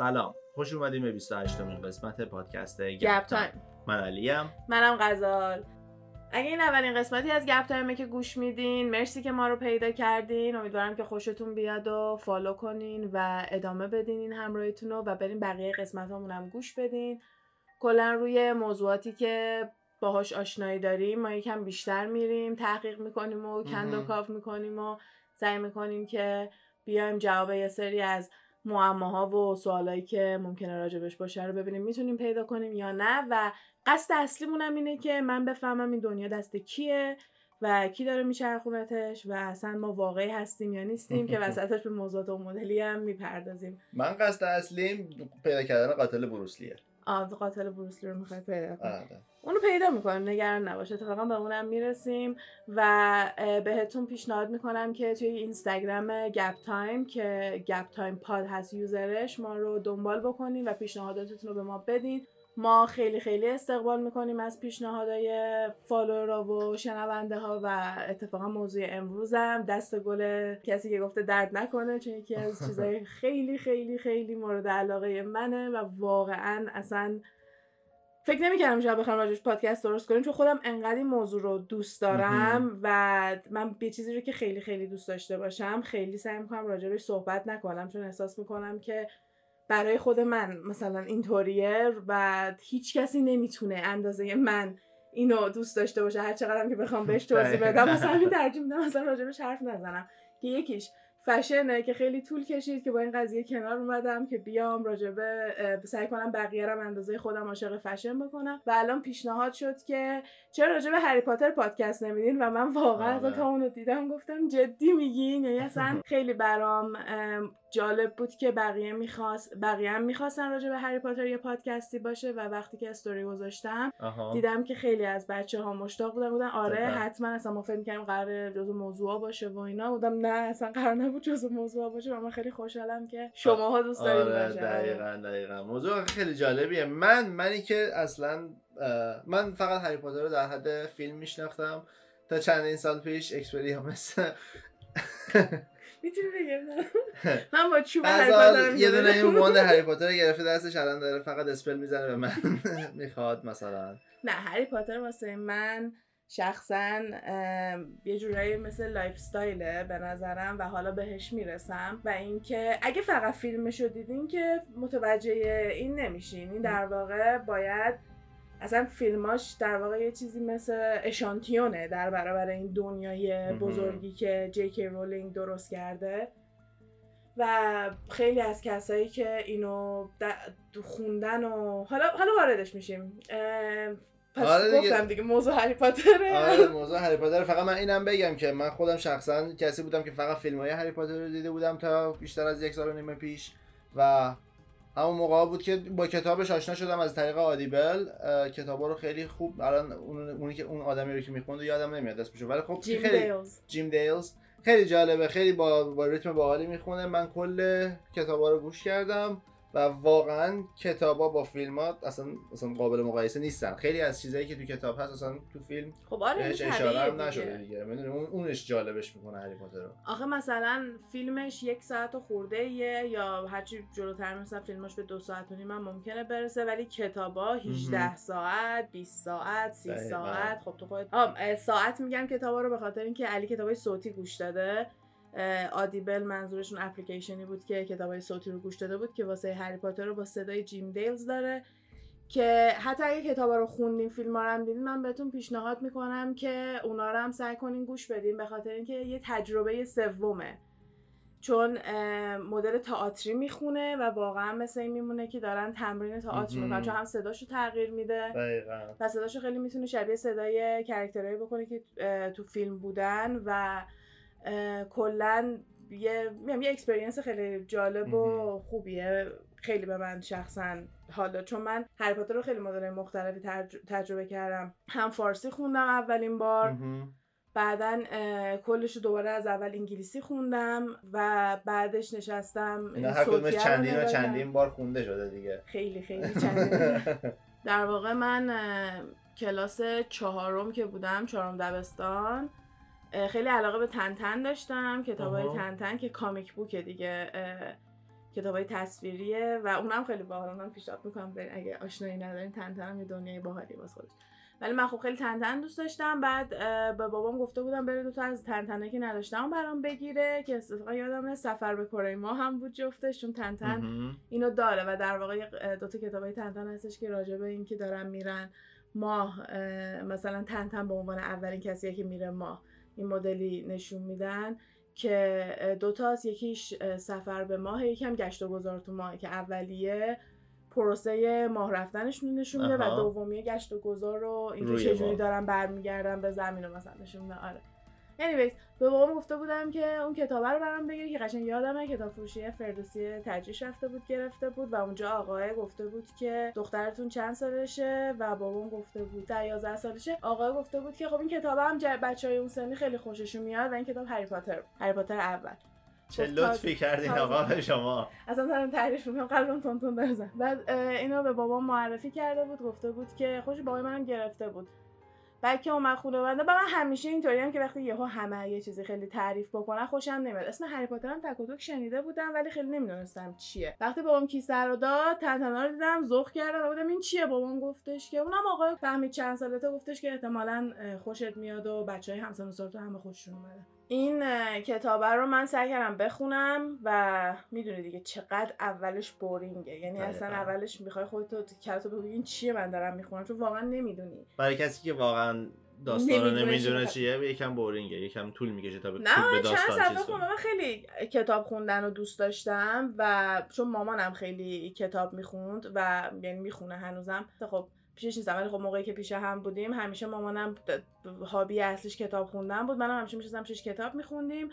سلام. خوش اومدین به 28 مین قسمت پادکست گپ تایم من علیم. منم غزال. اگه این اولین قسمتی از گپ تایمه که گوش میدین مرسی که ما رو پیدا کردین. امیدوارم که خوشتون بیاد و follow کنین و ادامه بدین این همراهیتون رو و برین بقیه قسمت هم گوش بدین. کلا روی موضوعاتی که باهاش آشنایی داریم ما یکم بیشتر میریم تحقیق می‌کنیم و کند و کاو می‌کنیم و سعی می‌کنیم که بیایم جواب یه سری از معماها و سوالایی که ممکنه راجبش باشه رو ببینیم می‌تونیم پیدا کنیم یا نه. و قصد اصلیمون هم اینه که من بفهمم این دنیا دست کیه و کی داره میچرخونتش و اصلا ما واقعی هستیم یا نیستیم که وسطش به موضوعات و مدلی هم می‌پردازیم. من قصد اصلیم پیدا کردن قاتل بروسلیه. آه قاتل بروسلی رو می‌خوای پیدا کنیم آره. اونو پیدا می‌کنیم نگران نباش اتفاقا به اونم می‌رسیم و بهتون پیشنهاد می‌کنم که توی اینستاگرام گپ تایم که گپ تایم پاد هست user ش ما رو دنبال بکنین و پیشنهاداتتون رو به ما بدین. ما خیلی خیلی استقبال می‌کنیم از پیشنهادهای follower ا و شنونده ها و اتفاقا موضوع امروزم. دست گل کسی که گفته درد نکنه چون یکی از چیزای خیلی خیلی خیلی مورد علاقه منه و واقعا اصلا فکر نمی‌کردم شاید بخوام راجش پادکست درست کنیم چون خودم انقدر این موضوع رو دوست دارم و من به چیزی رو که خیلی خیلی دوست داشته باشم خیلی سعی می‌کنم راجبش صحبت نکنم چون احساس می‌کنم که برای خود من مثلا اینطوریه و هیچ کسی نمی‌تونه اندازه من اینو دوست داشته باشه هر چقدرم که بخوام بهش توضیح بدم. مثلا ترجیح میدم مثلا راجبش حرف نزنم که یکیش فشنه که خیلی طول کشید که با این قضیه کنار اومدم که بیام راجبه سعی کنم بقیه رو اندازه خودم عاشق فشن بکنم. و الان پیشنهاد شد که چرا راجبه هری پاتر پادکست نمیدین؟ و من واقعا آره. از تا اونو دیدم گفتم جدی میگین؟ یعنی اصلا خیلی برام ام، جالب بود که بقیه می‌خواست بقیه هم می‌خواستن راجع به هری پاتر یه پادکستی باشه و وقتی که استوری گذاشتم آها. دیدم که خیلی از بچه ها مشتاق بودن بودن آره دقیقاً. حتما اصلا ما فکر می‌کنیم قرار جزو موضوع باشه و اینا. بودم نه اصلا قرار نبود جزو موضوع باشه. و من خیلی خوشحالم که شماها دوست دارید آره باشه. دقیقا دقیقا. موضوع خیلی جالبیه. من منی که اصلا من فقط هری پاتر رو در حد فیلم میشناختم تا چندین سال پیش Expelliarmus می‌تونی بگم من با چوب هری پاتر یه دونه این هری پاتر گرفته دستش الان داره فقط spell می‌زنه به من. می‌خواد مثلا. نه هری پاتر واسه من شخصا یه جورایی مثل lifestyle ه به نظرم و حالا بهش می‌رسم و اینکه اگه فقط فیلمشو دیدین که متوجه این نمیشین. این در واقع باید اصلا فیلماش در واقع یه چیزی مثل اشانتیونه در برابر این دنیای. بزرگی که جی کی رولینگ درست کرده و خیلی از کسایی که اینو خوندن و حالا حالا واردش میشیم پس آره دیگه. گفتم دیگه موضوع هری پاتره آره موضوع هری پاتر فقط من اینم بگم که من خودم شخصا کسی بودم که فقط فیلم های هری پاتر رو دیده بودم تا بیشتر از یک سال و نیم پیش و همون موقع بود که با کتابش آشنا شدم از طریق آدیبل کتابا رو خیلی خوب الان اون اونی که اون آدمی رو که می‌خوند یادم نمیاد اسمشو ولی خب جیم خیلی دیلز. جیم دیلز. خیلی جالبه خیلی با, با ریتم باحالی می‌خونه. من کل کتابا رو گوش کردم. و واقعا کتابا با فیلمات اصلا اصلا قابل مقایسه نیستن خیلی از چیزایی که تو کتاب هست اصلا تو فیلم خب آره بهش اشاره هم. نشده دیگه می‌دونی اون اونش جالبش می‌کنه هری پاتر رو آخه مثلا فیلمش یک ساعت و خورده یه یا هرچی جلوتر مثلا فیلمش به دو ساعت و نیم ممکنه برسه ولی کتابا 18 مهم. ساعت 20 ساعت 30 دقیقاً. ساعت خب تو اه، ساعت میگم کتابا رو به خاطر اینکه علی کتابای صوتی گوش داده آدیبل منظورشون اپلیکیشنی بود که کتابای صوتی رو گوش داده بود که واسه هری پاتر رو با صدای جیم دیلز داره که حتی اگه کتابا رو خوندین فیلم رو هم دیدین من بهتون پیشنهاد می‌کنم که اونا رو هم سعی کنین گوش بدین به خاطر اینکه یه تجربه سومه چون مدل تئاتری می‌خونه و واقعا مثل این میمونه که دارن تمرین تئاتر. می‌کنن چون هم صداشو تغییر میده و صداشو خیلی می‌تونه شبیه صدای character هایی بکنه که تو فیلم بودن و کلا یه میگم یه experience خیلی جالب و. خوبیه. خیلی به من شخصا حالا چون من هری پاتر رو خیلی مدل مختلفی ترج- تجربه کردم. هم فارسی خوندم اولین بار. بعدا کلش رو دوباره از اول انگلیسی خوندم و بعدش نشستم اینا هر کدومش چندین و. چندین بار خونده شده دیگه. خیلی خیلی چندین. در واقع من کلاس چهارم که بودم چهارم دبستان خیلی علاقه به تنتن داشتم کتاب های. تنتن که کامیک بوکه دیگه کتاب های تصویریه و اونم خیلی باحال اونم پیشنهاد می‌کنم برین اگه آشنایی ندارین تنتنم یه دنیای باحالی باز خودش. ولی من خب خیلی تنتن دوست داشتم بعد به بابام گفته بودم بره دو تا از تنتنه که نداشتم برام بگیره که اتفاقا یادم سفر به کره ما هم بود جفتش چون تنتن اینو داره و در واقع دو تا کتابای تنتن هستش که راجع به اینکه دارن میرن ماه مثلا تنتن به عنوان اولین کسی که میره ماه. این مدلی نشون میدن که دوتاست یکیش سفر به ماه یکم گشت و گذار تو ماه که اولیه پروسه ماه رفتنش نشون میده و دومی گشت و گذار رو اینکه چجوری دارن برمیگردن به زمین رو مثلا نشون میده. آره. Anyways به بابام گفته بودم که اون کتابه رو برام بگیری که قشنگ یادمه کتاب فروشی فردوسی تجریش رفته بود گرفته بود و اونجا آقای گفته بود که دخترتون چند سالشه و بابام گفته بود در 11 سالشه. آقای گفته بود که خب این کتاب هم بچه های اون سنی خیلی خوششون میاد و این کتاب هری پاتر هری پاتر اول. چه لطفی کردین آقا به شما. اصلا دارم تعریف می‌کنم قلبم تون تون بعد اینو به بابام معرفی کرده بود گفته بود که خوش بابای منم گرفته بود. بعد که اومد خونه بنده من همیشه اینطوری هم که وقتی یهو همه یه چیزی خیلی تعریف بکنن خوشم نمیاد. اسم هری پاتر هم تک شنیده بودم ولی خیلی نمی‌دونستم چیه. وقتی بابام کیسه رو داد تنتنا رو دیدم ذوق کردم و بودم این چیه؟ بابام گفتش که اونم آقای فهمید چند سالته گفتش که احتمالا خوشت میاد و بچهای همسن و همه خوششون اومده این کتابه رو من سعی کردم بخونم و می‌دونی دیگه چقدر اولش بورینگه. یعنی اصلا اولش می‌خوای خودتو کلتو بگی این چیه من دارم می‌خونم چون واقعا نمی‌دونی. برای کسی که واقعا داستان رو نمی‌دونه چیه یکم بورینگه یکم طول می‌کشه تا به نه چند صفحه خوندم. من خیلی کتاب خوندن رو دوست داشتم و چون مامانم خیلی کتاب می‌خوند و یعنی می‌خونه هنوزم خب پیشش نیستم ولی خب موقعی که پیش هم بودیم همیشه مامانم هابی اصلیش کتاب خوندن بود. منم همیشه میشستم پیش کتاب میخوندیم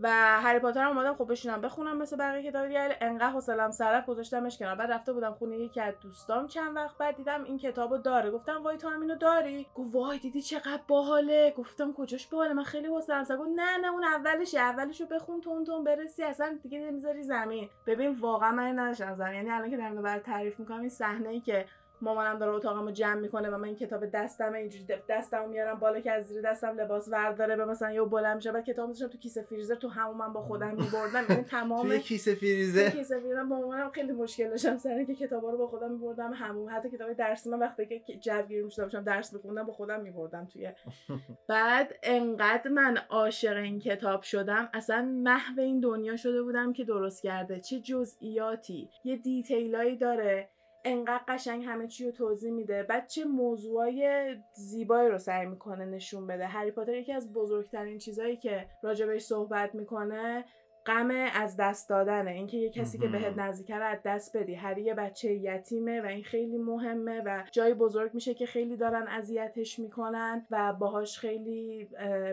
و هری پاتر هم اومدم خب بشینم بخونم مثل بقیه کتاب دیگه. انقدر حوصله‌ام سر گذاشتمش کنار. بعد رفته بودم خونه یکی از دوستام چند وقت بعد دیدم این کتابو داره. گفتم وای تو هم اینو داری؟ گفت وای دیدی چقدر باحاله. گفتم کجاش باحاله؟ من خیلی حوصله‌ام سر. گفت نه نه اون اولشه. اولشو بخون تون تون برسی. اصلا دیگه نمی‌ذاری زمین. ببین واقعا من نشم یعنی الان که دارم برات تعریف می‌کنم این صحنه ای که مامانم داره اتاقمو جمع می‌کنه و من این کتاب دستم اینجوری دستمو میارم بالا که از زیر دستم لباس ورداره به مثلا یه بلند میشه بعد کتاب میذاشم تو کیسه فریزر تو همون من با خودم میبردم. یعنی تمام توی کیسه فریزر؟ کیسه فریزر با مامانم خیلی مشکل داشتم. سر اینکه کتابا رو با خودم میبردم همون حتی کتاب درسی من وقتی که جوگیر می‌شدم درس میخوندم با خودم میبردم توی. بعد انقدر من عاشق این کتاب شدم اصلا محو این دنیا شده بودم که درست کرده. چه جزئیاتی؟ یه دیتیلایی داره. انقدر قشنگ همه چی رو توضیح میده. بعد چه موضوعای زیبایی رو سعی می‌کنه نشون بده. هری پاتر یکی از بزرگترین چیزهایی که راجبش صحبت می‌کنه غم از دست دادنه. اینکه یه کسی که بهت نزدیکه رو از دست بدی. هری یه بچه یتیمه و این خیلی مهمه و جای بزرگ میشه که خیلی دارن اذیتش می‌کنن و باهاش خیلی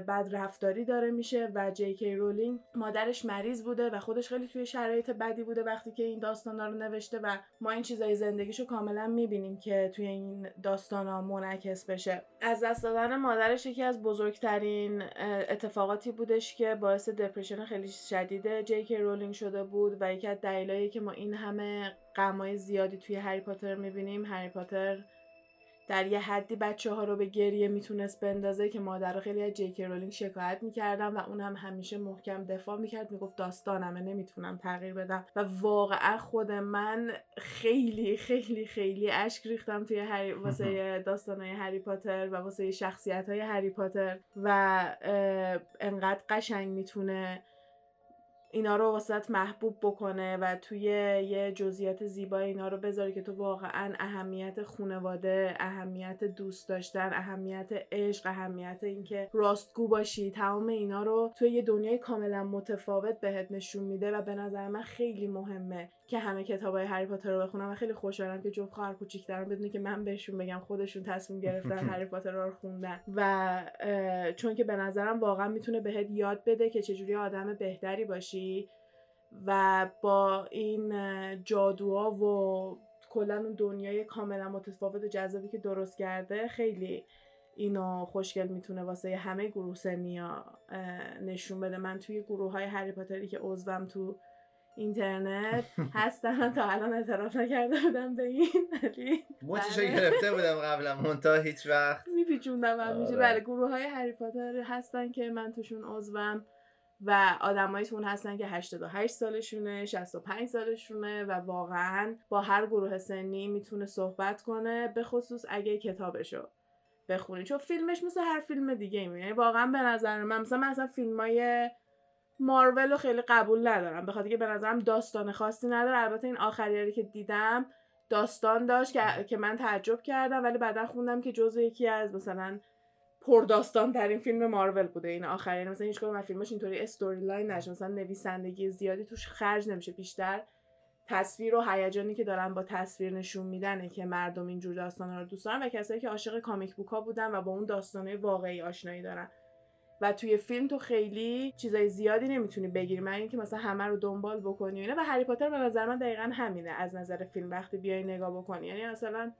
بد رفتاری داره میشه و جی کی رولینگ مادرش مریض بوده و خودش خیلی توی شرایط بدی بوده وقتی که این داستانا رو نوشته و ما این چیزای زندگیشو کاملا می‌بینیم که توی این داستانا منعکس بشه. از دست دادن مادرش یکی از بزرگترین اتفاقاتی بودش که باعث دپرشن خیلی شدید جی کی رولینگ شده بود و یکی از دلایلی که ما این همه غمای زیادی توی هری پاتر می‌بینیم هری پاتر در یه حدی بچه ها رو به گریه می‌تونست بندازه که مادر خیلی از جیکی رولینگ شکایت می‌کردم و اون هم همیشه محکم دفاع می‌کرد می‌گفت داستانمه نمی‌تونم تغییر بدم. و واقعا خود من خیلی خیلی خیلی اشک ریختم توی هری واسه داستانهای هری پاتر و واسه شخصیت های هری پاتر. و انقدر قشنگ می‌تونه اینا رو واسط محبوب بکنه و توی یه جزئیات زیبا اینا رو بذاری که تو واقعا اهمیت خونواده اهمیت دوست داشتن اهمیت عشق اهمیت اینکه راستگو باشی تمام اینا رو توی یه دنیای کاملا متفاوت بهت نشون میده و به نظر من خیلی مهمه که همه کتاب های هری پاتر رو بخونم و خیلی خوشحالم که جفت خواهر کوچیک‌ترم بدونه که من بهشون بگم خودشون تصمیم گرفتن هری پاتر رو خوندن. و چون که به نظرم واقعا می‌تونه بهت یاد بده که چجوری آدم بهتری باشی. و با این جادوها و کلا اون دنیای کاملا متفاوت و جذابی که درست کرده خیلی اینو خوشگل می‌تونه واسه همه گروه سنیا نشون بده من توی گروه های هری پاتری که عضوم تو اینترنت هستن تا الان اعتراف نکرده بودم به این موچشو بله. گرفته بودم قبلا مونتا هیچ وقت میپیچوندم همیشه آره. بله گروه های هری پاتر هستن که من توشون عضوم و آدمایی تو اون هستن که 88 سالشونه 65 سالشونه و واقعا با هر گروه سنی می‌تونه صحبت کنه به خصوص اگه کتابشو بخونی. چون فیلمش مثل هر فیلم دیگه میمونه یعنی واقعا به نظر من مثلا من اصلا فیلم های مارول رو خیلی قبول ندارم. به خاطر که به نظرم داستان خاصی نداره. البته این آخریاری که دیدم داستان داشت که, که من تعجب کردم ولی بعدا خوندم که جزو یکی از مثلا پر داستان‌ترین فیلم مارول بوده. این آخرین مثلا هیچ کدوم از فیلماش اینطوری story line نشه. مثلا نویسندگی زیادی توش خرج نمیشه. بیشتر تصویر و هیجانی که دارن با تصویر نشون میدنه که مردم اینجور داستانا رو دوست دارن و کسایی که عاشق comic book بودن و با اون داستانه واقعی آشنایی دارن. و توی فیلم تو خیلی چیزای زیادی نمی‌تونی بگیری. من اینکه مثلا همه رو دنبال بکنی و هری پاتر به نظر من دقیقا همینه. از نظر فیلم وقتی بیای نگاه بکنی. یعنی مثلا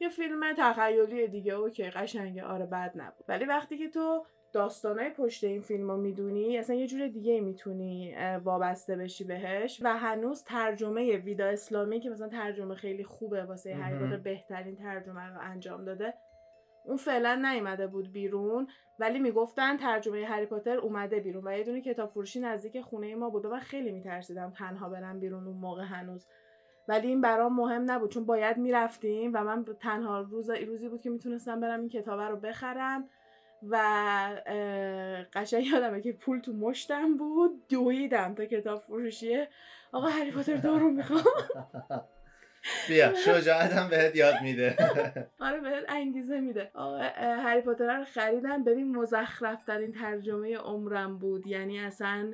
یه فیلم تخیلی دیگه اوکی قشنگه. آره بد نبود. ولی وقتی که تو داستانای پشت این فیلم رو می‌دونی اصلا یه جور دیگه می‌تونی وابسته بشی بهش. و هنوز ترجمه ویدا اسلامی که مثلا ترجمه خیلی خوبه واسه هری بهترین ترجمه رو انجام داده اون فعلا نیومده بود بیرون. ولی می‌گفتن ترجمه هری پاتر اومده بیرون. و یه دونه کتاب فروشی نزدیک خونه ما بود و خیلی میترسیدم تنها برم بیرون اون موقع هنوز. ولی این برام مهم نبود چون باید می‌رفتیم و من تنها روز روزی بود که می‌تونستم برم این کتاب رو بخرم و قشنگ یادمه که پول تو مشتم بود دویدم تا کتاب فروشیه. آقا هری پاتر دارو می‌خوام. بیا شجاعتم بهت یاد میده. آره بهت انگیزه میده. هری پاتر رو خریدم. ببین مزخرف ترین ترجمه عمرم بود. یعنی اصلا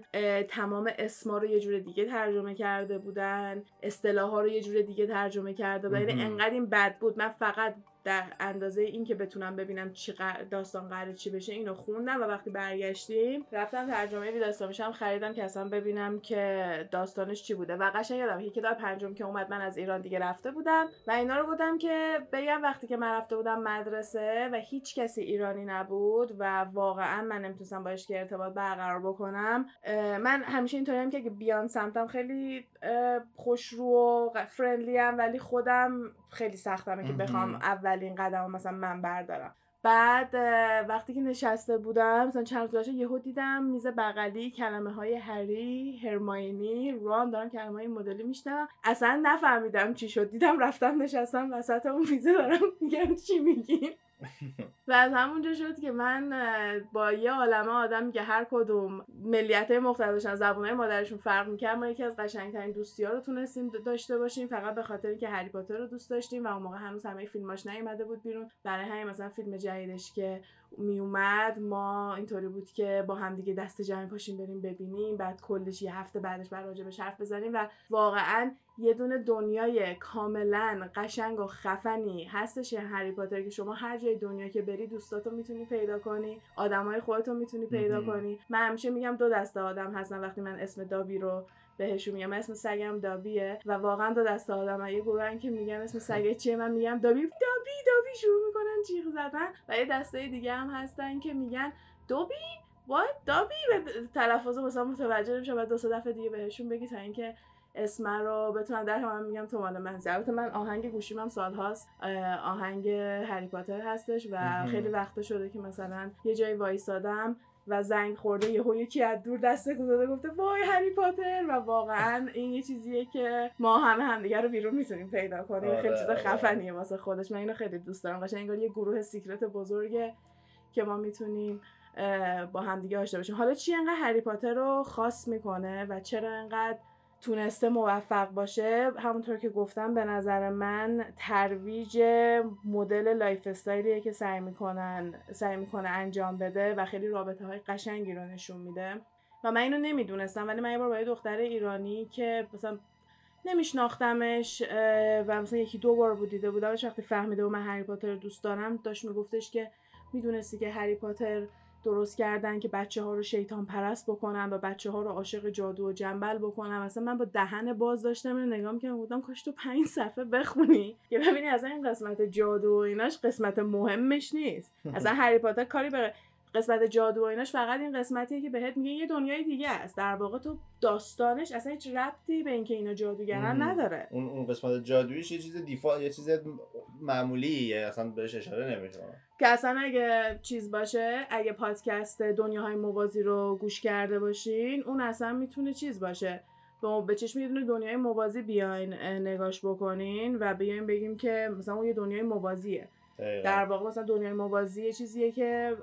تمام اسما رو یه جور دیگه ترجمه کرده بودن. اصطلاح ها رو یه جور دیگه ترجمه کرده بودن. یعنی انقدر این بد بود. من فقط در اندازه این که بتونم ببینم چی داستان قرار چی بشه اینو خوندم و وقتی برگشتیم رفتم ترجمه وی هم خریدم که اصلا ببینم که داستانش چی بوده. و قشنگ یادم که کتاب پنجم که اومد من از ایران دیگه رفته بودم و اینا رو بودم که بگم وقتی که من رفته بودم مدرسه و هیچ کسی ایرانی نبود و واقعا من نمی‌تونستم باش که ارتباط برقرار بکنم من همیشه اینطوریم که بیان سمتم خیلی خوشرو و فرندلی ولی خودم خیلی سختمه که بخوام اولین قدم مثلا من بردارم. بعد وقتی که نشسته بودم مثلا چند روز یهو دیدم میز بغلی کلمه های هری هرماینی ران دارم کلمه های مدلی میشنم اصلا نفهمیدم چی شد. دیدم رفتم نشستم وسط اون میزه دارم میگم چی میگین و از همونجا شد که من با یه عالمه آدم که هر کدوم ملیت های مختلف داشتن زبان مادرشون فرق می‌کرد ما یکی از قشنگترین دوستی ها رو تونستیم داشته باشیم فقط به خاطر که هری پاتر رو دوست داشتیم و اون موقع هنوز همه فیلماش نیومده بود بیرون. برای همین مثلا فیلم جدیدش که میومد ما اینطوری بود که با هم دیگه دست جمعی پاشیم بریم ببینیم بعد کلش یه هفته بعدش بر راجبش حرف بزنیم و واقعا یه دونه دنیای کاملا قشنگ و خفنی هستش هری پاتر که شما هر جای دنیا که بری دوستاتو می‌تونی پیدا کنی آدمای خودتو می‌تونی پیدا کنی. من همیشه میگم دو دسته آدم هستن وقتی من اسم دابی رو بهشون میگم. اسم سگم دابیه و واقعا دو دسته آدم یه گروهن که میگن اسم سگه چیه من میگم دابی. دابی دابی شروع می‌کنن جیغ زدن و یه دسته دیگه هم هستن که میگن دوبی وای دابی؟ به تلفظ مثلا متوجه نمیشه بعد دو سه دفعه دیگه بهشون بگی تا اینکه اسم رو بتونن در من میگم تو مال من البته من آهنگ گوشیم هم سال هاست. آهنگ هری پاتر هستش و خیلی وقت شده که مثلا یه جایی وایسادم و زنگ خورده یهو یکی از دور دست گذاشته گفته وای هری پاتر. و واقعا این یه چیزیه که ما همه همدیگه رو بیرون می‌تونیم پیدا کنیم. خیلی چیز آره، آره. خفنیه واسه خودش. من اینو خیلی دوست دارم. قشنگ انگار یه گروه secret بزرگه که ما می‌تونیم با همدیگه آشنا بشیم. حالا چی انقدر هری پاتر رو خاص می‌کنه و چرا انقدر تونسته موفق باشه همونطور که گفتم به نظر من ترویج مدل lifestyle یه که سعی می‌کنن سعی می‌کنه انجام بده و خیلی رابطه های قشنگی رو نشون میده. و من اینو نمی‌دونستم ولی من یه بار با یه دختر ایرانی که مثلا نمیشناختمش و مثلا یکی دو بار بود دیده بودمش وقتی فهمیده و من هری پاتر دوست دارم داشت میگفتش که می‌دونستی که هری پاتر درست کردن که بچه ها رو شیطان پرست بکنن و بچه ها رو عاشق جادو و جنبل بکنن. مثلا من با دهن باز داشتم اینو نگاه می‌کردم بودم کاش تو پنج صفحه بخونی. که ببینی از این قسمت جادو و ایناش قسمت مهمش نیست. اصلا هری پاتر کاری به قسمت جادو و ایناش فقط این قسمتیه که بهت میگه یه دنیای دیگه است. در واقع تو داستانش اصلا هیچ ربطی به اینکه اینا جادوگرن. نداره. اون اون قسمت جادویش یه چیز دیفا یه چیز معمولیه اصلا بهش اشاره نمی‌کنه. که اصلا اگه چیز باشه اگه پادکست دنیاهای موازی رو گوش کرده باشین اون اصلا می‌تونه چیز باشه. به چشم یه دونه دنیای موازی بیاین نگاش بکنین و بیاین بگیم که مثلا اون یه دنیای موازیه. در واقع مثلا دنیای موازی یه چیزیه که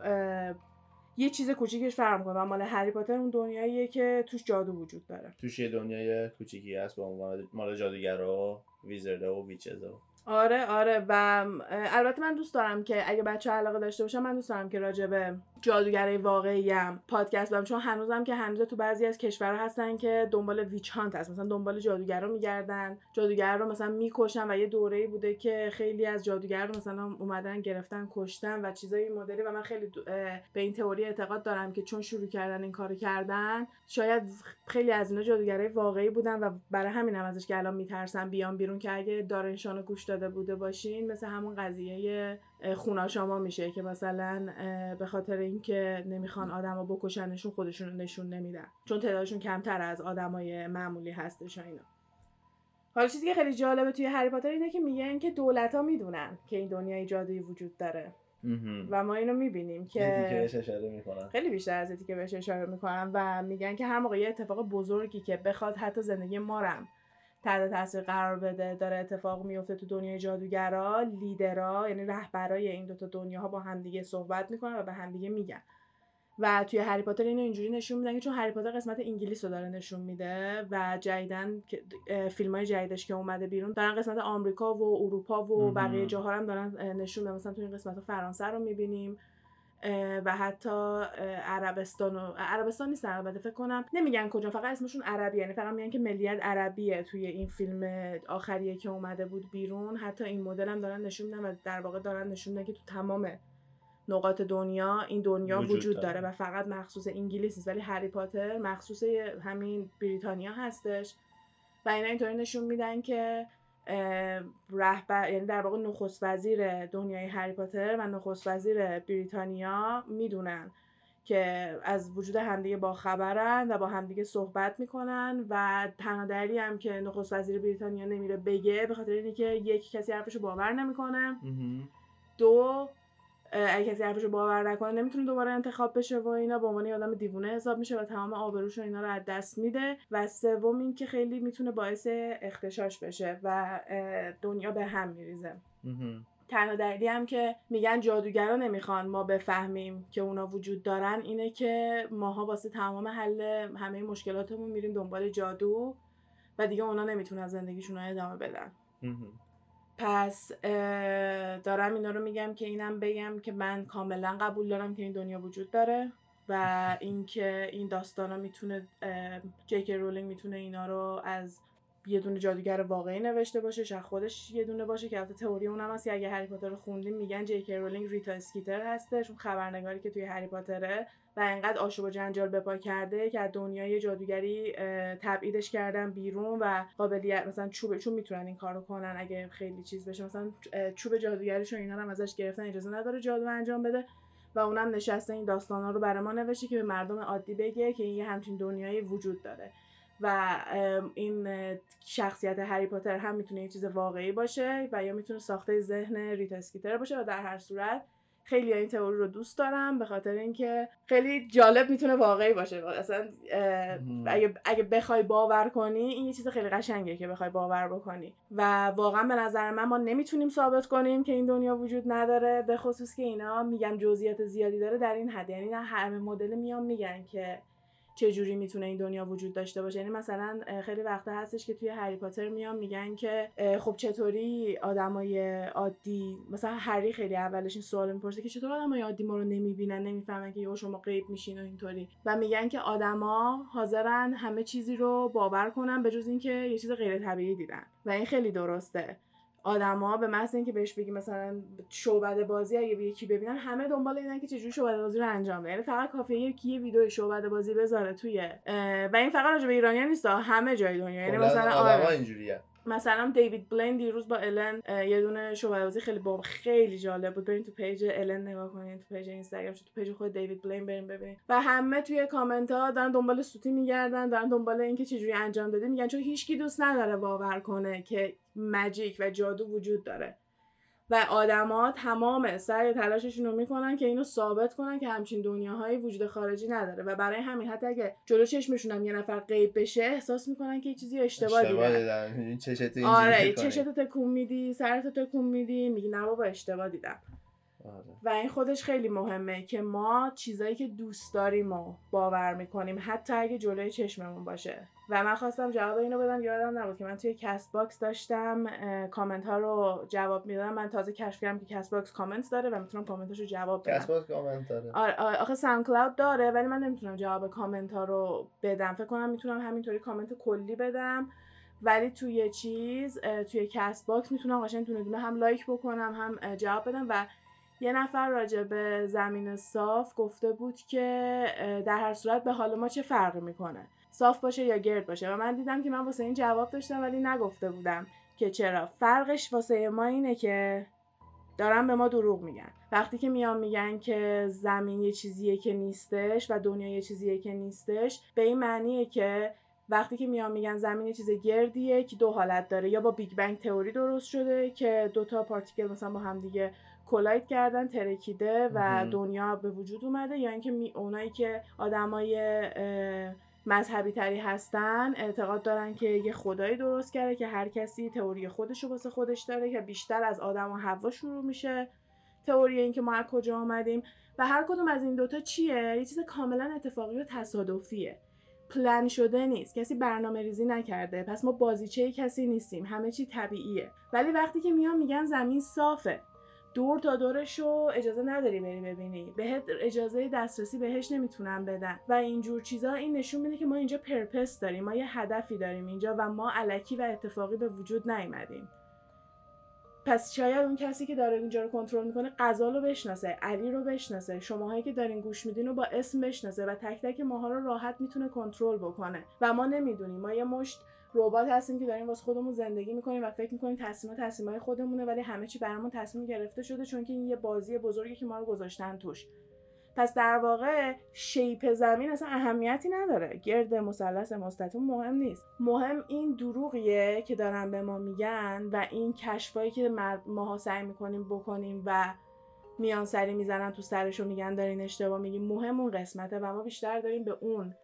یه چیز کوچیکش فرق و مال هری پاتر اون دنیاییه که توش جادو وجود داره. توش یه دنیای کوچیکی هست به عنوان مال جادوگرا ویزردا و ویچزا. آره آره. و البته من دوست دارم که اگه بچه علاقه داشته باشن من دوست دارم که راجع به جادوگرای واقعی هم پادکست چون هنوزم که هنوز تو بعضی از کشورها هستن که دنبال ویچ هانت هست. مثلا دنبال جادوگرا میگردن. جادوگر رو مثلا می‌کشن و یه دوره‌ای بوده که خیلی از جادوگر رو مثلا اومدن گرفتن کشتن و چیزای این مدلی. و من خیلی به این تئوری اعتقاد دارم که چون شروع کردن این کارو کردن شاید خیلی از اینا جادوگرای واقعی بودن و برای همینم ازش که الان میترسن بیان بیرون که اگه دارنشان گوش داده بوده باشین مثل همون قضیه اه، خوناشاما میشه که مثلا به خاطر اینکه نمی‌خوان آدما بکشنشون خودشون نشون نمیدن. چون تعدادشون کمتر از آدمای معمولی هستش و اینا. حالا چیزی که خیلی جالبه توی هری پاتر اینه که میگن که دولت ها می‌دونن که این دنیای جادویی وجود داره. و ما اینو می‌بینیم که خیلی بیشتر از که بهش اشاره می‌کنن و میگن که هر موقع یه اتفاق بزرگی که بخواد حتی زندگی ما رو هم تحت تاثیر قرار بده داره اتفاق میفته تو دنیای جادوگرا لیدرا یعنی رهبرای این دوتا دنیاها با همدیگه صحبت می‌کنن و به همدیگه میگن. و توی هری پاتر اینو اینجوری نشون میدن که چون هری پاتر قسمت انگلیس رو داره نشون میده و جدیدن فیلم های جدیدش که اومده بیرون دارن قسمت آمریکا و اروپا و. بقیه جاها هم دارن نشون میدن. مثلا توی این قسمت فرانسه رو می‌بینیم. و حتی عربستان و عربستان نیستن البته فکر کنم نمیگن کجا فقط اسمشون عربی یعنی فقط میگن که ملیت عربیه توی این فیلم آخریه که اومده بود بیرون حتی این مدل هم دارن نشون میدن و در واقع دارن نشون میدن که تو تمام نقاط دنیا این دنیا وجود وجود, داره. داره. و فقط مخصوص انگلیس نیست ولی هری پاتر مخصوص همین بریتانیا هستش و اینا اینطوری نشون میدن که رهبر یعنی در واقع نخست وزیر دنیای هری پاتر و نخست وزیر بریتانیا می‌دونن که از وجود همدیگه با خبرن و با همدیگه صحبت می‌کنن و تنها دلیلی هم که نخست وزیر بریتانیا نمیره بگه به خاطر اینه که یک کسی حرفشو باور نمی‌کنه. دو اگه کسی حرفشو باور نکنه نمی‌تونه دوباره انتخاب بشه و اینا. به عنوان یه آدم دیوونه حساب میشه و تمام آبروش و اینا رو از دست میده. و سوم این که خیلی می‌تونه باعث اختشاش بشه و دنیا به هم میریزه. تنها دلیلی هم که میگن جادوگرا نمی‌خوان ما بفهمیم که اونا وجود دارن اینه که ماها واسه تمام حل همه مشکلاتمون میریم دنبال جادو و دیگه اونا نمی‌تونن زندگیشون رو ادامه بدن. پس دارم اینا رو میگم که اینم بگم که من کاملا قبول دارم که این دنیا وجود داره و اینکه این داستانا می‌تونه جیک رولینگ می‌تونه اینا رو از یه دونه جادوگر واقعی نوشته باشه شاید خودش یه دونه باشه که البته تئوری اونم هست اگه هری پاتر رو خوندیم میگن جیک رولینگ ریتا اسکیتر هستش اون خبرنگاری که توی هری پاتره و انقدر آشوب و جنجال بپا کرده که از دنیای جادوگری تبعیدش کردن بیرون و قابلیت مثلا چوب چون می‌تونن این کارو کنن اگه خیلی چیز بشه. مثلا چوب جادوگریش و اینا هم ازش گرفتن اجازه نداره جادو انجام بده و اونم نشسته این داستانا رو برای ما نوشته که به مردم عادی بگه که یه همچین دنیایی وجود داره. و این شخصیت هری پاتر هم می‌تونه یه چیز واقعی باشه و یا می‌تونه ساخته ذهن ریتا اسکیتر باشه و در هر صورت خیلی این تئوری رو دوست دارم به خاطر اینکه خیلی جالب می‌تونه واقعی باشه. اصلا. اگه اگه بخوای باور کنی این یه چیز خیلی قشنگه که بخوای باور بکنی. و واقعا به نظر من ما نمی‌تونیم ثابت کنیم که این دنیا وجود نداره به خصوص که اینا میگم جزئیات زیادی داره در این حد. یعنی همه مدل میان میگن که چه جوری می‌تونه این دنیا وجود داشته باشه؟ یعنی مثلا خیلی وقتا هستش که توی هری پاتر میان میگن که خب چطوری آدمای عادی مثلا هری خیلی اولش این سوال می‌پرسه که چطور آدمای عادی ما رو نمی‌بینن نمی‌فهمن که یهو شما غیب میشین و اینطوری. و میگن که آدما حاضرن همه چیزی رو باور کنن به جز اینکه یه چیز غیر طبیعی دیدن. و این خیلی درسته. آدما به محض اینکه بهش بگی مثلا شعبده بازی اگه به یکی ببینن همه دنبال اینن که چجوری شعبده بازی رو انجام بده. یعنی فقط کافیه یکی یه ویدیو شعبده بازی بذاره توی و این فقط راجع به ایرانیا نیست همه جای دنیا. یعنی مثلا آدم آره. اینجوریه. مثلا دیوید بلین دیروز با الن یه دونه شعبده‌بازی خیلی با خیلی جالب بود. برین تو page الن نگاه کنین تو page اینستاگرام تو page خود دیوید بلین برین ببینین. و همه توی کامنت ها دارن دنبال سوتی میگردن دارن دنبال اینکه چجوری انجام داده میگن چون هیچکی دوست نداره باور کنه که magic و جادو وجود داره. و آدما تمام سعی تلاششون رو می‌کنن که اینو ثابت کنن که همچین دنیاهایی وجود خارجی نداره. و برای همین حتی اگه جلو چشمشون هم یه نفر غیب بشه احساس می‌کنن که یه چیزی اشتباه دیدن. چشتو آره چشتو تکون میدی سرتو تکون میدی میگی نه بابا اشتباه دیدم. آره. و این خودش خیلی مهمه که ما چیزایی که دوست داریم و باور می‌کنیم حتی اگه جلوی چشممون باشه. و من خواستم جواب اینو بدم یادم نبود که من توی کست باکس داشتم کامنت ها رو جواب می‌دادم. من تازه کشف کردم که کست باکس کامنت داره و می‌تونم کامنتاشو جواب بدم. کست باکس کامنت داره. آره آخه ساوند کلاود داره ولی من نمی‌تونم جواب کامنت ها رو بدم. فکر کنم می‌تونم همینطوری کامنت کلی بدم. ولی توی چیز توی کست باکس می‌تونم قشنگ دونه دونه هم like بکنم هم جواب بدم. و یه نفر راجع به زمین صاف گفته بود که در هر صورت به حال ما چه فرقی می‌کنه. صاف باشه یا گرد باشه. و من دیدم که من واسه این جواب داشتم ولی نگفته بودم که چرا. فرقش واسه ما اینه که دارن به ما دروغ میگن. وقتی که میان میگن که زمین یه چیزیه که نیستش و دنیا یه چیزیه که نیستش به این معنیه که وقتی که میان میگن زمین یه چیز گردیه که دو حالت داره. یا با Big Bang theory درست شده که دوتا particle مثلا با هم دیگه collide کردن ترکیده و دنیا به وجود اومده. یا اینکه اونایی که آدمای مذهبی تری هستن اعتقاد دارن که یه خدایی درست کرده که هر کسی تئوری خودش رو واسه خودش داره که بیشتر از آدم و حوا شروع میشه تئوری اینکه ما از کجا آمدیم و هر کدوم از این دوتا چیه؟ یه چیز کاملا اتفاقی و تصادفیه. پلن شده نیست. کسی برنامه ریزی نکرده. پس ما بازیچه کسی نیستیم. همه چی طبیعیه. ولی وقتی که میان میگن زمین صافه. دور تا دورش رو اجازه نداری بری ببینی. بهت اجازه دسترسی بهش نمی‌تونن بدن. و اینجور چیزا این نشون میده که ما اینجا پرپس داریم. ما یه هدفی داریم اینجا و ما علکی و اتفاقی به وجود نیومدیم. پس شاید اون کسی که داره اینجا رو کنترل می‌کنه غزال رو بشناسه علی رو بشناسه شماهایی که دارین گوش میدین رو با اسم بشناسه و تک تک ماها رو راحت می‌تونه کنترل بکنه. و ما نمی‌دونیم. ما یه مشت ربات هستیم که داریم واسه خودمون زندگی می‌کنیم و فکر می‌کنیم تصمیم تصمیمای خودمونه ولی همه چی برامون تصمیم گرفته شده چون که این یه بازی بزرگی که ما رو گذاشتن توش. پس در واقع شیپ زمین اصلا اهمیتی نداره. گرد مثلث مستطیل مهم نیست. مهم این دروغیه که دارن به ما میگن و این کشفایی که ماها سعی می‌کنیم بکنیم و میان سری می‌زنن تو سرشو میگن دارین اشتباه میگیم مهم اون قسمته و ما بیشتر داریم به اون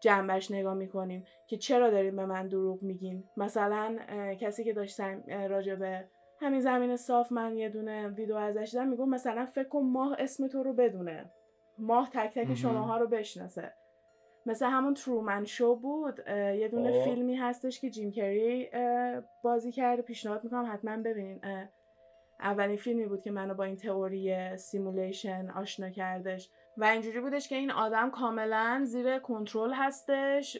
جنبه‌ش نگاه می‌کنیم که چرا داریم به من دروغ میگین. مثلا کسی که داشتم راجع به همین زمین صاف من یه دونه ویدیو ازش دیدم میگم مثلا فکر کن ماه اسم تو رو بدونه. ماه تک تک شماها رو بشناسه. مثل همون ترومن شو بود. یه دونه آه. فیلمی هستش که جیم کری بازی کرده پیشنهاد می‌کنم حتما ببینین. اولین فیلمی بود که منو با این تئوری simulation آشنا کردش. و اینجوری بودش که این آدم کاملا زیر کنترل هستش